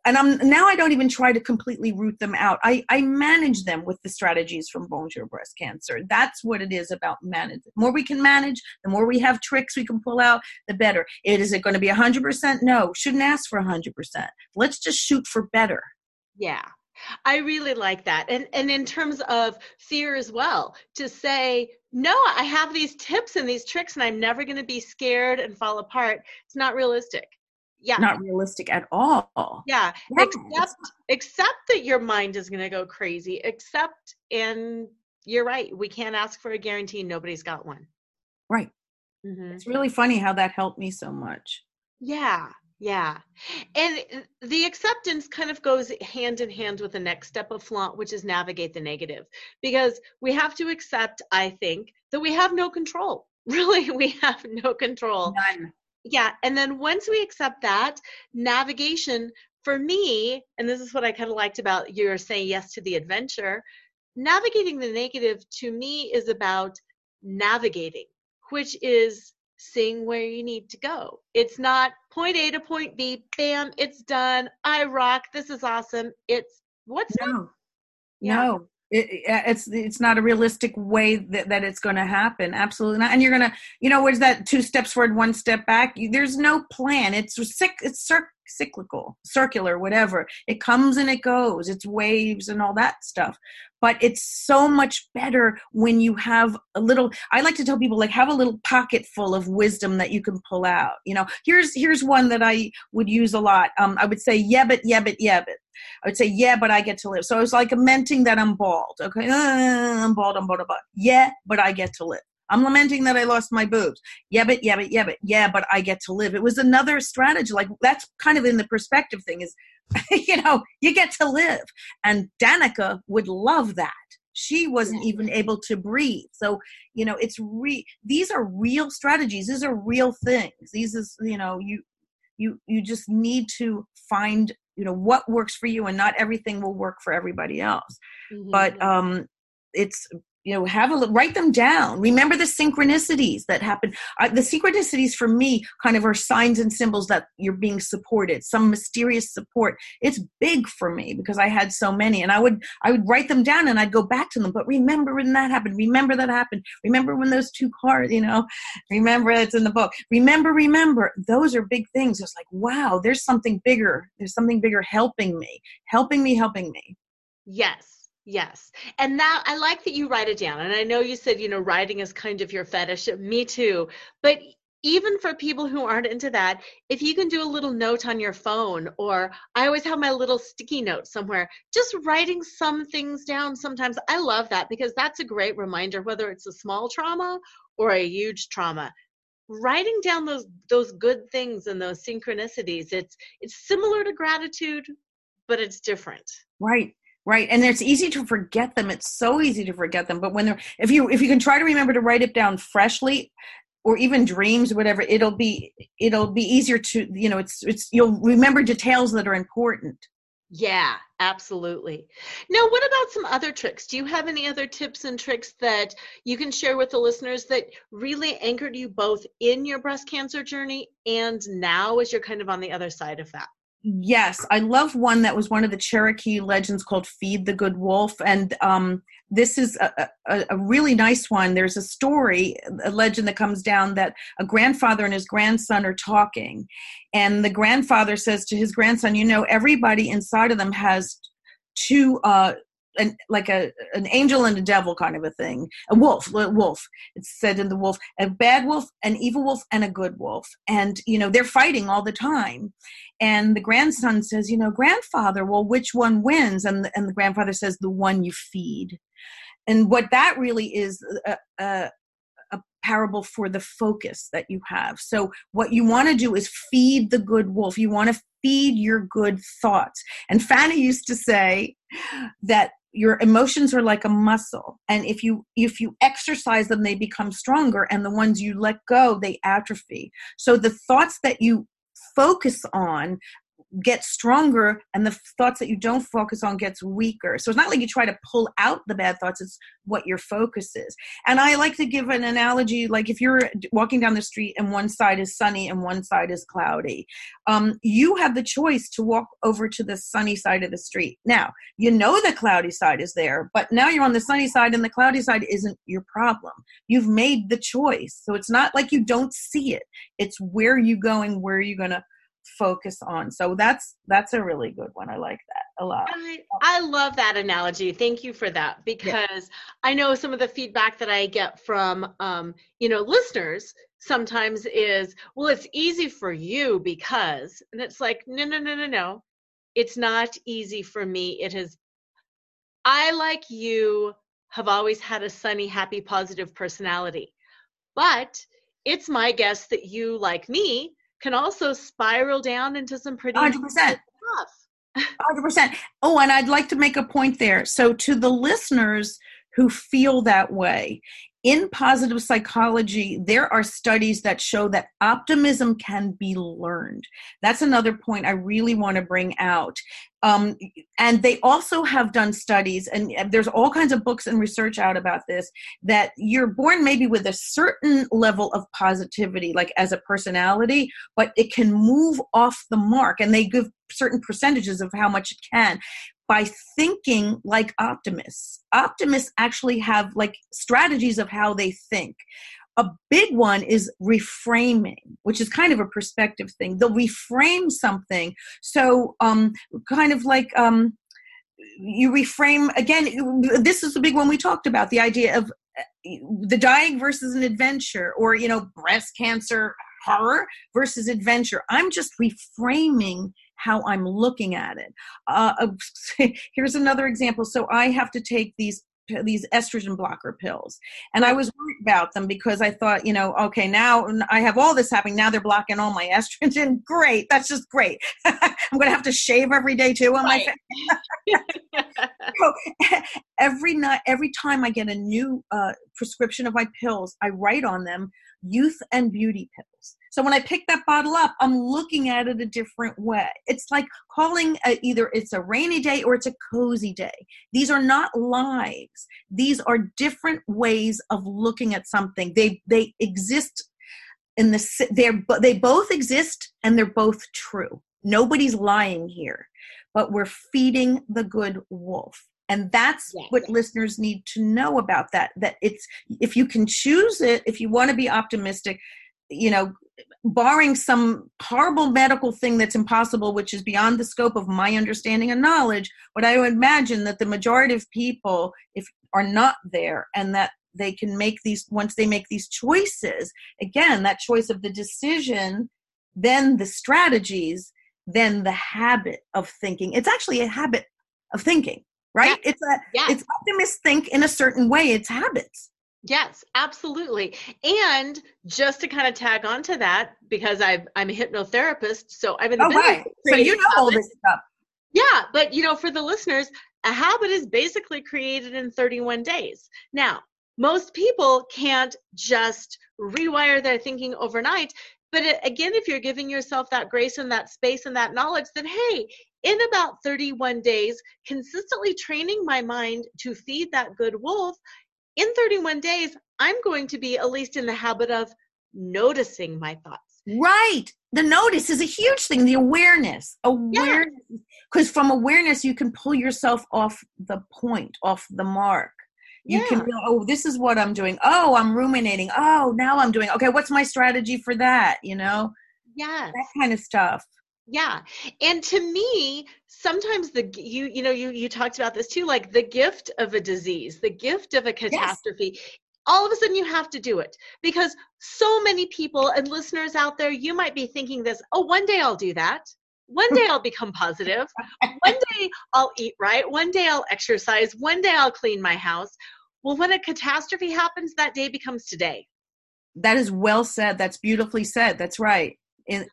and I'm now I don't even try to completely root them out. I, I manage them with the strategies from Bonjour Breast Cancer. That's what it is about managing. The more we can manage, the more we have tricks we can pull out, the better. It is it going to be 100%? No, shouldn't ask for 100%. Let's just shoot for better. Yeah. I really like that. And and in terms of fear as well, to say, no, I have these tips and these tricks and I'm never going to be scared and fall apart. It's not realistic yeah. not realistic at all. Yeah, yeah. except except that your mind is going to go crazy except and you're right we can't ask for a guarantee nobody's got one. Right. Mm-hmm. it's really funny how that helped me so much. Yeah yeah. And the acceptance kind of goes hand in hand with the next step of flaunt which is navigate the negative. Because we have to accept i think that we have no control. *laughs* Really we have no control. None yeah and then once we accept that navigation for me and this is what i kind of liked about your saying yes to the adventure navigating the negative to me is about navigating which is seeing where you need to go. It's not point a to point b bam it's done i rock this is awesome it's what's no. no it, uh, it's it's not a realistic way that, that it's going to happen absolutely not. And you're going to you know where's that two steps forward one step back? There's no plan. It's sick it's cyclical circular whatever it comes and it goes it's waves and all that stuff but it's so much better when you have a little i like to tell people like have a little pocket full of wisdom that you can pull out you know here's here's one that i would use a lot um, i would say yeah but yeah but yeah but I would say, yeah, but I get to live. So it's like lamenting that I'm bald. Okay, uh, I'm bald, I'm bald, I'm bald. Yeah, but I get to live. I'm lamenting that I lost my boobs. Yeah, but yeah, but yeah, but yeah, but I get to live. It was another strategy. Like that's kind of in the perspective thing is, *laughs* you know, you get to live. And Danica would love that. She wasn't even able to breathe. So, you know, it's re these are real strategies. These are real things. These is, you know, you you you just need to find you know what works for you and not everything will work for everybody else mm-hmm. but um it's you know have a look write them down. Remember the synchronicities that happen. Uh, the synchronicities for me kind of are signs and symbols that you're being supported some mysterious support. It's big for me because i had so many and i would i would write them down and i'd go back to them but remember when that happened? Remember that happened? Remember when those two cars you know remember it's in the book remember remember those are big things. It's like wow there's something bigger. There's something bigger helping me helping me helping me. Yes Yes. And now I like that you write it down. And I know you said, you know, writing is kind of your fetish. Me too. But even for people who aren't into that, if you can do a little note on your phone, or I always have my little sticky note somewhere, just writing some things down sometimes, I love that because that's a great reminder, whether it's a small trauma or a huge trauma. Writing down those those good things and those synchronicities, it's it's similar to gratitude, but it's different. Right right? And it's easy to forget them. It's so easy to forget them. But when they're if you if you can try to remember to write it down freshly or even dreams whatever it'll be it'll be easier to you know it's it's you'll remember details that are important. Yeah absolutely. Now what about some other tricks? Do you have any other tips and tricks that you can share with the listeners that really anchored you both in your breast cancer journey and now as you're kind of on the other side of that Yes, I love one that was one of the Cherokee legends called "Feed the Good Wolf," and um, this is a, a, a, really nice one. There's a story, a legend that comes down that a grandfather and his grandson are talking, and the grandfather says to his grandson, "You know, everybody inside of them has two uh, an like a an angel and a devil kind of a thing. A wolf, a wolf. It's said in the wolf, a bad wolf, an evil wolf, and a good wolf. And you know they're fighting all the time. And the grandson says, you know, grandfather, well, which one wins? And the, and the grandfather says, the one you feed. And what that really is, a, a, a parable for the focus that you have. So what you want to do is feed the good wolf. You want to feed your good thoughts. And Fanny used to say that your emotions are like a muscle and if you if you exercise them they become stronger and the ones you let go they atrophy. So the thoughts that you focus on get stronger and the thoughts that you don't focus on gets weaker. So it's not like you try to pull out the bad thoughts it's what your focus is. And i like to give an analogy like if you're walking down the street and one side is sunny and one side is cloudy um, you have the choice to walk over to the sunny side of the street. Now you know the cloudy side is there but now you're on the sunny side and the cloudy side isn't your problem. You've made the choice. So it's not like you don't see it. It's where you going where are you going to focus on. So that's that's a really good one. I like that a lot. I, I love that analogy. Thank you for that because yeah. i know some of the feedback that i get from um, you know listeners sometimes is well it's easy for you because and it's like no no no no no. It's not easy for me. It has i like you have always had a sunny happy positive personality. But it's my guess that you like me can also spiral down into some pretty 100%. stuff. 100%. Oh, and I'd like to make a point there. So, to the listeners who feel that way, in positive psychology, there are studies that show that optimism can be learned. That's another point I really want to bring out. Um, and they also have done studies, and there's all kinds of books and research out about this, that you're born maybe with a certain level of positivity, like as a personality, but it can move off the mark. And they give certain percentages of how much it can by thinking like optimists. Optimists actually have like strategies of how they think. A big one is reframing, which is kind of a perspective thing. They'll reframe something. So, um, kind of like, um, you reframe again. This is the big one we talked about the idea of uh, the dying versus an adventure, or you know, breast cancer horror versus adventure. I'm just reframing how I'm looking at it. Uh, *laughs* here's another example. So I have to take these these estrogen blocker pills. And i was worried about them because i thought you know okay now i have all this happening. Now they're blocking all my *laughs* estrogen. Great. That's just great. *laughs* I'm going to have to shave every day too on right. my so, every night every time i get a new uh, prescription of my pills i write on them youth and beauty pills so when I pick that bottle up, I'm looking at it a different way. It's like calling a, either it's a rainy day or it's a cozy day. These are not lies. These are different ways of looking at something. They they exist in the they're they both exist and they're both true. Nobody's lying here, but we're feeding the good wolf and that's yes. what listeners need to know about that that it's if you can choose it if you want to be optimistic you know barring some horrible medical thing that's impossible, which is beyond the scope of my understanding and knowledge, but I would imagine that the majority of people, if are not there, and that they can make these once they make these choices, again, that choice of the decision, then the strategies, then the habit of thinking. It's actually a habit of thinking, right? Yeah. It's a yeah. it's optimists think in a certain way. It's habits. Yes, absolutely. And just to kind of tag on to that, because i am a hypnotherapist, so I've been oh, right. So you know all this stuff. Yeah, but you know, for the listeners, a habit is basically created in 31 days. Now, most people can't just rewire their thinking overnight. But it, again, if you're giving yourself that grace and that space and that knowledge, then hey, in about 31 days, consistently training my mind to feed that good wolf, in 31 days, I'm going to be at least in the habit of noticing my thoughts. Right. The notice is a huge thing. The awareness. Awareness. Because yeah. from awareness, you can pull yourself off the point, off the mark. You yeah. can go, oh, this is what I'm doing. Oh, I'm ruminating. Oh, now I'm doing, okay, what's my strategy for that? You know? Yeah. That kind of stuff yeah and to me sometimes the you you know you you talked about this too like the gift of a disease the gift of a catastrophe yes. all of a sudden you have to do it because so many people and listeners out there you might be thinking this oh one day i'll do that. One day i'll become positive. positive. One *laughs* day i'll eat right. One day i'll exercise. One day i'll clean my house. Well when a catastrophe happens that day becomes today. That is well said. That's beautifully said. That's right in,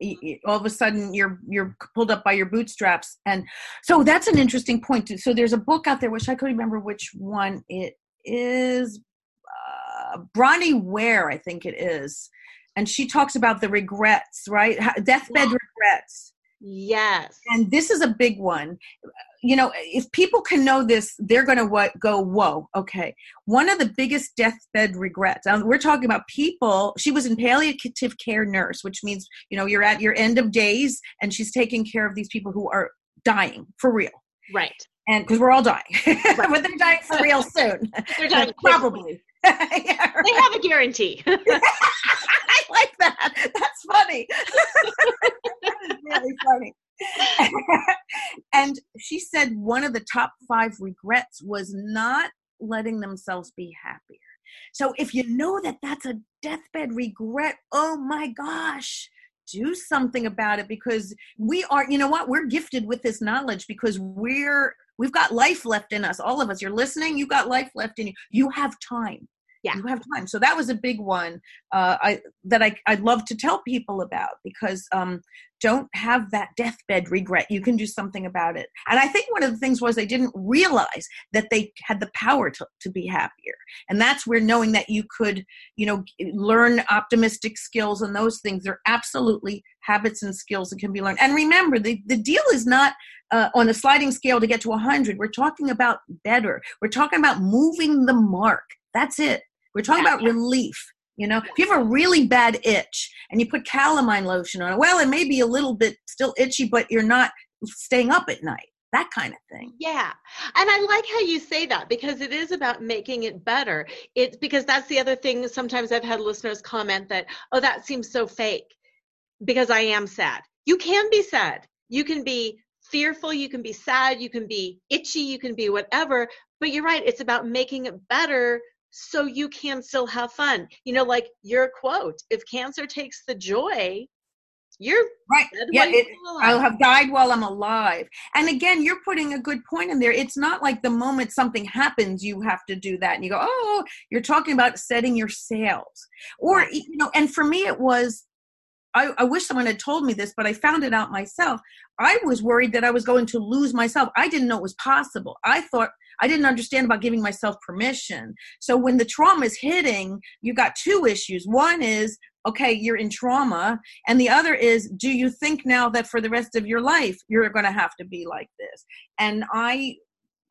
all of a sudden you're you're pulled up by your bootstraps and so that's an interesting point too. so there's a book out there which i could remember which one it is uh, bronnie ware i think it is and she talks about the regrets right deathbed yeah. regrets yes and this is a big one you know, if people can know this, they're going to what go, whoa, okay. One of the biggest deathbed regrets. Um, we're talking about people. She was in palliative care nurse, which means you know you're at your end of days, and she's taking care of these people who are dying for real. Right. And because we're all dying, *laughs* right. but they're dying for real soon. they're dying *laughs* probably. *laughs* yeah, right. They have a guarantee. *laughs* I like that. That's funny. *laughs* that is really funny. and she said one of the top five regrets was not letting themselves be happier. So if you know that that's a deathbed regret, oh my gosh, do something about it because we are, you know what, we're gifted with this knowledge because we're, we've got life left in us. All of us, you're listening, you've got life left in you. You have time yeah. you have time so that was a big one uh, I, that I, i'd love to tell people about because um, don't have that deathbed regret you can do something about it and i think one of the things was they didn't realize that they had the power to, to be happier and that's where knowing that you could you know learn optimistic skills and those things are absolutely habits and skills that can be learned and remember the, the deal is not uh, on a sliding scale to get to 100 we're talking about better we're talking about moving the mark that's it we're talking about relief. You know, if you have a really bad itch and you put calamine lotion on it, well, it may be a little bit still itchy, but you're not staying up at night. That kind of thing. Yeah. And I like how you say that because it is about making it better. It's because that's the other thing. Sometimes I've had listeners comment that, oh, that seems so fake because I am sad. You can be sad. You can be fearful. You can be sad. You can be itchy. You can be whatever. But you're right. It's about making it better so you can still have fun. You know, like your quote if cancer takes the joy, You're right. Yeah, it, I'll have died while I'm alive. And again, you're putting a good point in there. It's not like the moment something happens, you have to do that, and you go, oh, you're talking about setting your sails, or you know. And for me, it was I, I, wish someone had told me this, but I found it out myself. I was worried that I was going to lose myself. I didn't know it was possible. I thought I didn't understand about giving myself permission. So when the trauma is hitting, you got two issues. One is, okay, you're in trauma. And the other is, do you think now that for the rest of your life, you're going to have to be like this? And I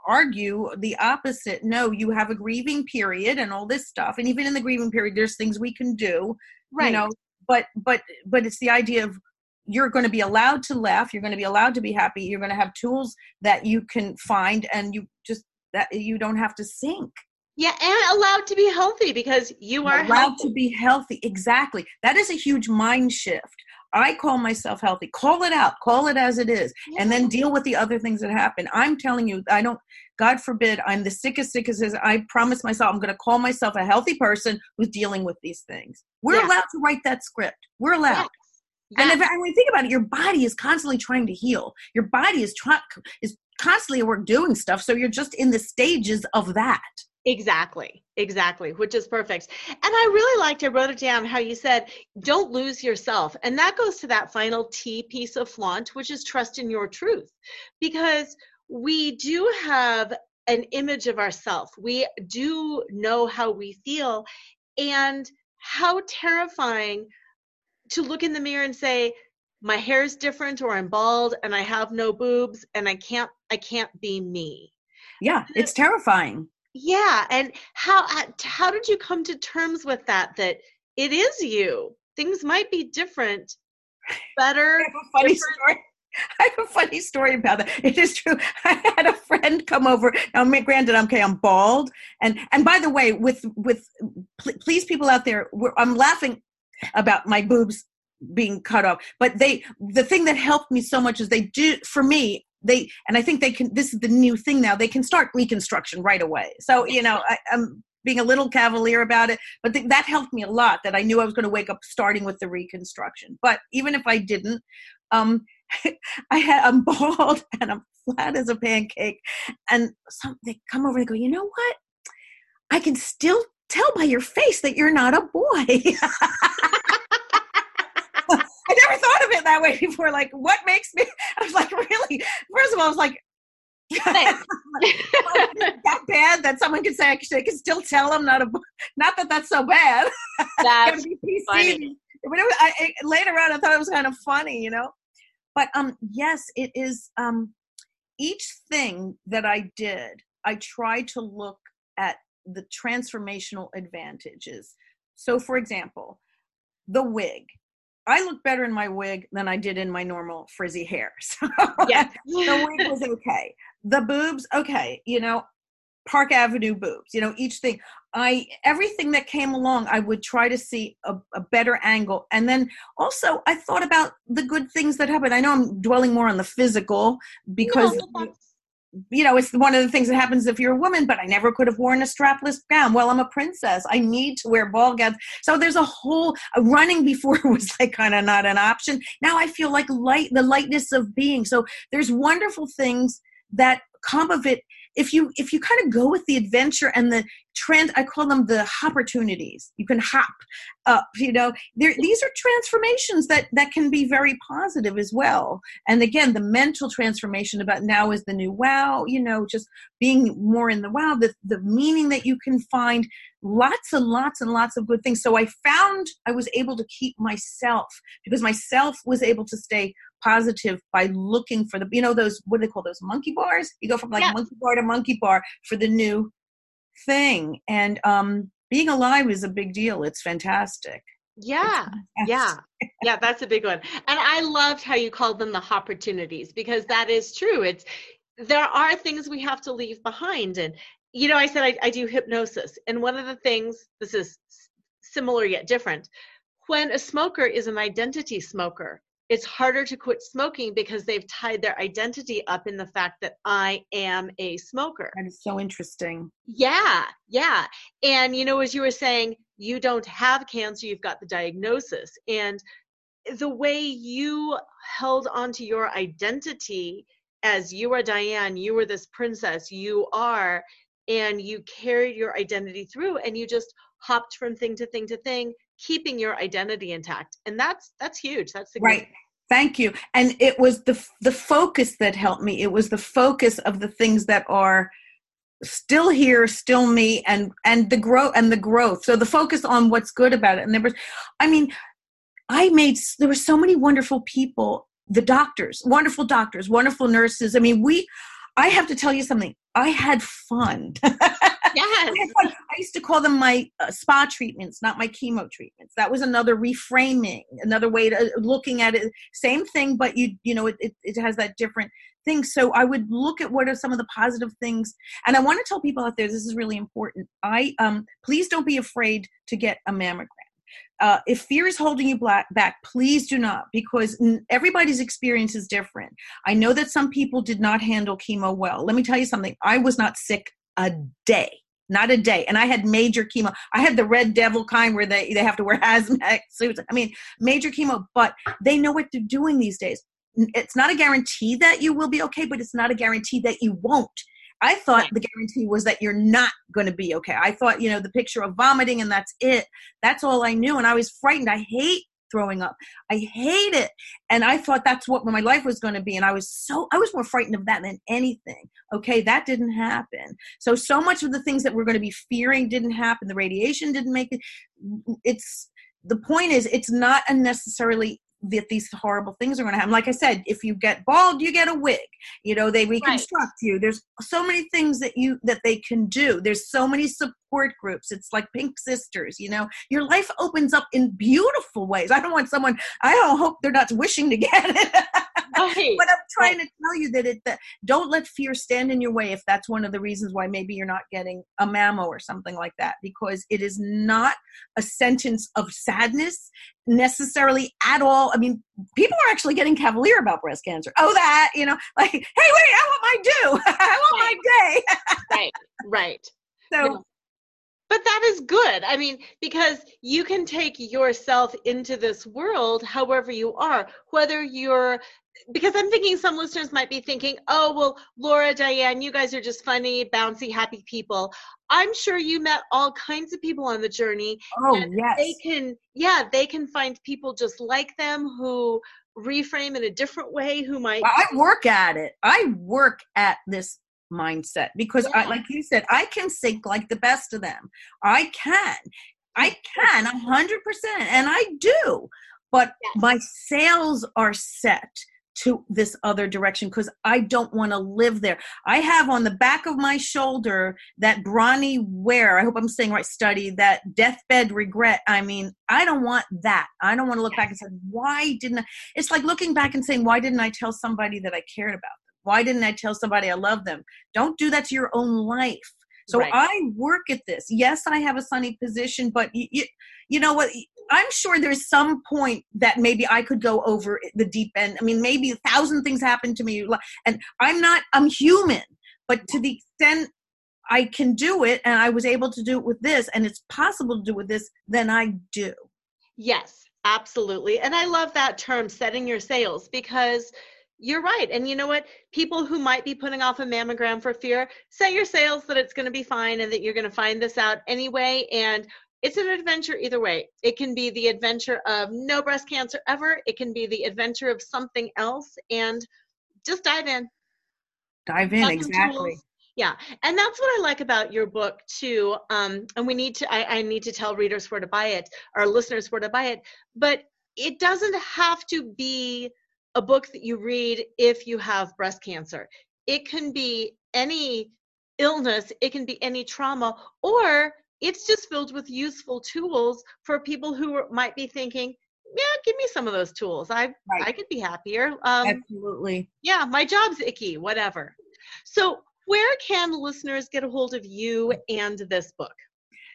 argue the opposite. No, you have a grieving period and all this stuff. And even in the grieving period, there's things we can do. Right. You know, but but but it's the idea of you're going to be allowed to laugh you're going to be allowed to be happy you're going to have tools that you can find and you just that you don't have to sink. Yeah and allowed to be healthy because you are allowed healthy. to be healthy exactly. That is a huge mind shift I call myself healthy. Call it out. Call it as it is. Yeah. And then deal with the other things that happen. I'm telling you, I don't, God forbid, I'm the sickest, sickest. I promise myself I'm going to call myself a healthy person who's dealing with these things. We're yeah. allowed to write that script. We're allowed. Yeah. And if when you think about it, your body is constantly trying to heal. Your body is trying is constantly we're doing stuff. So you're just in the stages of that. Exactly, exactly, which is perfect. And I really liked, I wrote it down how you said, don't lose yourself. And that goes to that final T piece of flaunt, which is trust in your truth. Because we do have an image of ourselves, we do know how we feel. And how terrifying to look in the mirror and say, my hair is different or I'm bald and I have no boobs and I can't I can't be me. Yeah, it's terrifying yeah and how uh, how did you come to terms with that that it is you things might be different better I have a funny different. story *laughs* I have a funny story about that. It is true. *laughs* I had a friend come over. Now, granted, I'm okay. I'm bald, and and by the way, with with please, people out there, I'm laughing about my boobs being cut off. But they, the thing that helped me so much is they do for me they and i think they can this is the new thing now they can start reconstruction right away. So you know I, am being a little cavalier about it but th- that helped me a lot that i knew i was going to wake up starting with the reconstruction. But even if i didn't um *laughs* i had i'm *laughs* bald and i'm flat as a pancake and some they come over and go you know what? I can still tell by your face that you're not a boy. I never thought *laughs* of it that way before. Like, what makes me? *laughs* I was like, really? First of all, I was like, *laughs* that bad that someone could say I can, still tell I'm not a not that that's so bad. *laughs* That's funny. But it was, I, it, later on, I thought it was kind of funny, you know. But um, yes, it is. Um, each thing that I did, I tried to look at the transformational advantages. So, for example, the wig. I look better in my wig than I did in my normal frizzy hair. *laughs* So yeah. *laughs* the wig was okay. The boobs, okay. You know, Park Avenue boobs. You know, each thing. I everything that came along, I would try to see a, a better angle, and then also I thought about the good things that happened. I know I'm dwelling more on the physical because no, you know, it's one of the things that happens if you're a woman, but I never could have worn a strapless gown. Well, I'm a princess. I need to wear ball gowns. So there's a whole uh, running before *laughs* was like kind of not an option. Now I feel like light, the lightness of being. So there's wonderful things that come of it if you if you kind of go with the adventure and the trend i call them the opportunities. You can hop up you know? There, these are transformations that that can be very positive as well. And again the mental transformation about now is the new wow you know just being more in the wow the, the meaning that you can find. Lots and lots and lots of good things. So i found i was able to keep myself because myself was able to stay positive by looking for the you know those what do they call those monkey bars? You go from like yeah. monkey bar to monkey bar for the new thing. And um being alive is a big deal. It's fantastic. Yeah. It's fantastic. yeah *laughs* yeah that's a big one. And i loved how you called them the opportunities because that is true. It's there are things we have to leave behind. And you know i said I, I do hypnosis. And one of the things this is similar yet different. When a smoker is an identity smoker it's harder to quit smoking because they've tied their identity up in the fact that I am a smoker. That is so interesting. Yeah, yeah. And, you know, as you were saying, you don't have cancer, you've got the diagnosis. And the way you held onto your identity as you are Diane, you were this princess, you are, and you carried your identity through and you just hopped from thing to thing to thing, keeping your identity intact. And that's that's huge. That's right. Thank you. And it was the the focus that helped me. It was the focus of the things that are still here, still me, and and the growth and the growth. So the focus on what's good about it. And there was, I mean, I made there were so many wonderful people. The doctors, wonderful doctors, wonderful nurses. I mean, we. I have to tell you something. I had fun. *laughs* Yes. I, used to call them my uh, spa treatments, not my chemo treatments. That was another reframing, another way to uh, looking at it. Same thing, but you you know it, it, it has that different thing. So I would look at what are some of the positive things, and I want to tell people out there this is really important. I um please don't be afraid to get a mammogram. Uh, if fear is holding you back, please do not, because everybody's experience is different. I know that some people did not handle chemo well. Let me tell you something. I was not sick a day not a day. And I had major chemo. I had the red devil kind where they, they have to wear *laughs* hazmat suits. I mean, major chemo, but they know what they're doing these days. It's not a guarantee that you will be okay, but it's not a guarantee that you won't. I thought the guarantee was that you're not going to be okay. I thought, you know, the picture of vomiting and that's it. That's all I knew. And I was frightened. I hate throwing up. I hate it. And I thought that's what my life was going to be. And I was so, I was more frightened of that than anything. Okay, that didn't happen. So, so much of the things that we're going to be fearing didn't happen. The radiation didn't make it. It's, the point is, it's not unnecessarily that these horrible things are going to happen. Like I said, if you get bald, you get a wig. You know, they reconstruct right. you. There's so many things that you that they can do. There's so many support groups. It's like Pink Sisters. You know, your life opens up in beautiful ways. I don't want someone. I don't hope they're not wishing to get it. Right. but I'm trying right. to tell you that it that don't let fear stand in your way if that's one of the reasons why maybe you're not getting a mammo or something like that because it is not a sentence of sadness necessarily at all. I mean, people are actually getting cavalier about breast cancer. Oh, that, you know, like, hey, wait, I want my due. *laughs* I want right. my day. right, right. *laughs* So. But that is good. I mean, because you can take yourself into this world however you are, whether you're because I'm thinking some listeners might be thinking, oh, well, Laura, Diane, you guys are just funny, bouncy, happy people. I'm sure you met all kinds of people on the journey. Oh, yes. They can, yeah, they can find people just like them who reframe in a different way, who might. I work at it. I work at this mindset because, yeah. I, like you said, I can think like the best of them. I can. I can, a 100%, and I do. But yes. my sails are set to this other direction because I don't want to live there. I have on the back of my shoulder that Bronnie Ware, I hope I'm saying right, study, that deathbed regret. I mean, I don't want that. I don't want to look back and say, why didn't I? It's like looking back and saying, why didn't I tell somebody that I cared about? Why didn't I tell somebody I love them? Don't do that to your own life. So right. I work at this. Yes, I have a sunny position, but you, you, you know what? I'm sure there's some point that maybe I could go over the deep end. I mean, maybe a thousand things happen to me, and I'm not. I'm human, but to the extent I can do it, and I was able to do it with this, and it's possible to do with this, then I do. Yes, absolutely, and I love that term, setting your sails, because you're right. And you know what? People who might be putting off a mammogram for fear, set your sails that it's going to be fine and that you're going to find this out anyway. And it's an adventure either way. It can be the adventure of no breast cancer ever, it can be the adventure of something else, and just dive in. Dive in, exactly. Yeah, and that's what I like about your book too. Um, and we need to, I, I need to tell readers where to buy it, our listeners where to buy it. But it doesn't have to be a book that you read if you have breast cancer. It can be any illness, it can be any trauma, or it's just filled with useful tools for people who might be thinking, yeah, give me some of those tools. I right. I could be happier. Um, Absolutely. Yeah, my job's icky, whatever. So, where can listeners get a hold of you and this book?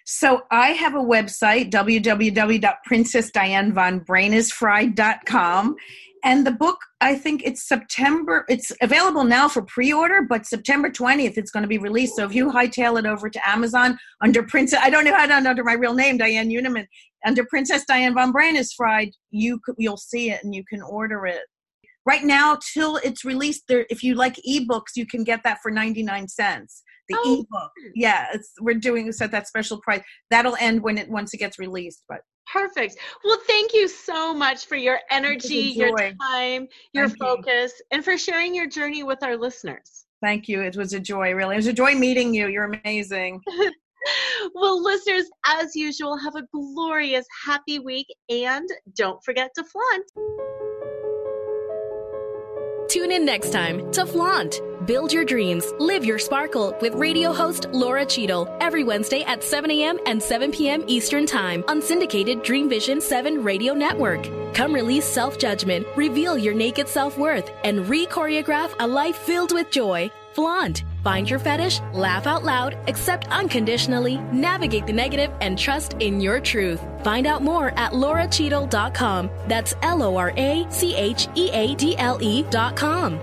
So I have a website, www.princessdianevonbrainisfried.com. and the book i think it's september it's available now for pre-order but september 20th it's going to be released. So if you hightail it over to amazon under princess i don't know how to under my real name diane uniman under princess diane von Fried, you you'll see it and you can order it. Right now till it's released there if you like ebooks you can get that for 99 cents the oh. ebook hmm. yeah it's we're doing set that special price that'll end when it once it gets released but Perfect. Well, thank you so much for your energy, your time, your thank focus, you. and for sharing your journey with our listeners. Thank you. It was a joy, really. It was a joy meeting you. You're amazing. *laughs* well, listeners, as usual, have a glorious, happy week, and don't forget to flaunt. Tune in next time to Flaunt. Build your dreams, live your sparkle with radio host Laura Cheadle every Wednesday at 7 a.m. and 7 p.m. Eastern Time on syndicated Dream Vision 7 radio network. Come release self judgment, reveal your naked self worth, and re choreograph a life filled with joy. Flaunt. Find your fetish, laugh out loud, accept unconditionally, navigate the negative, and trust in your truth. Find out more at lauracheadle.com. That's L O R A C H E A D L E.com.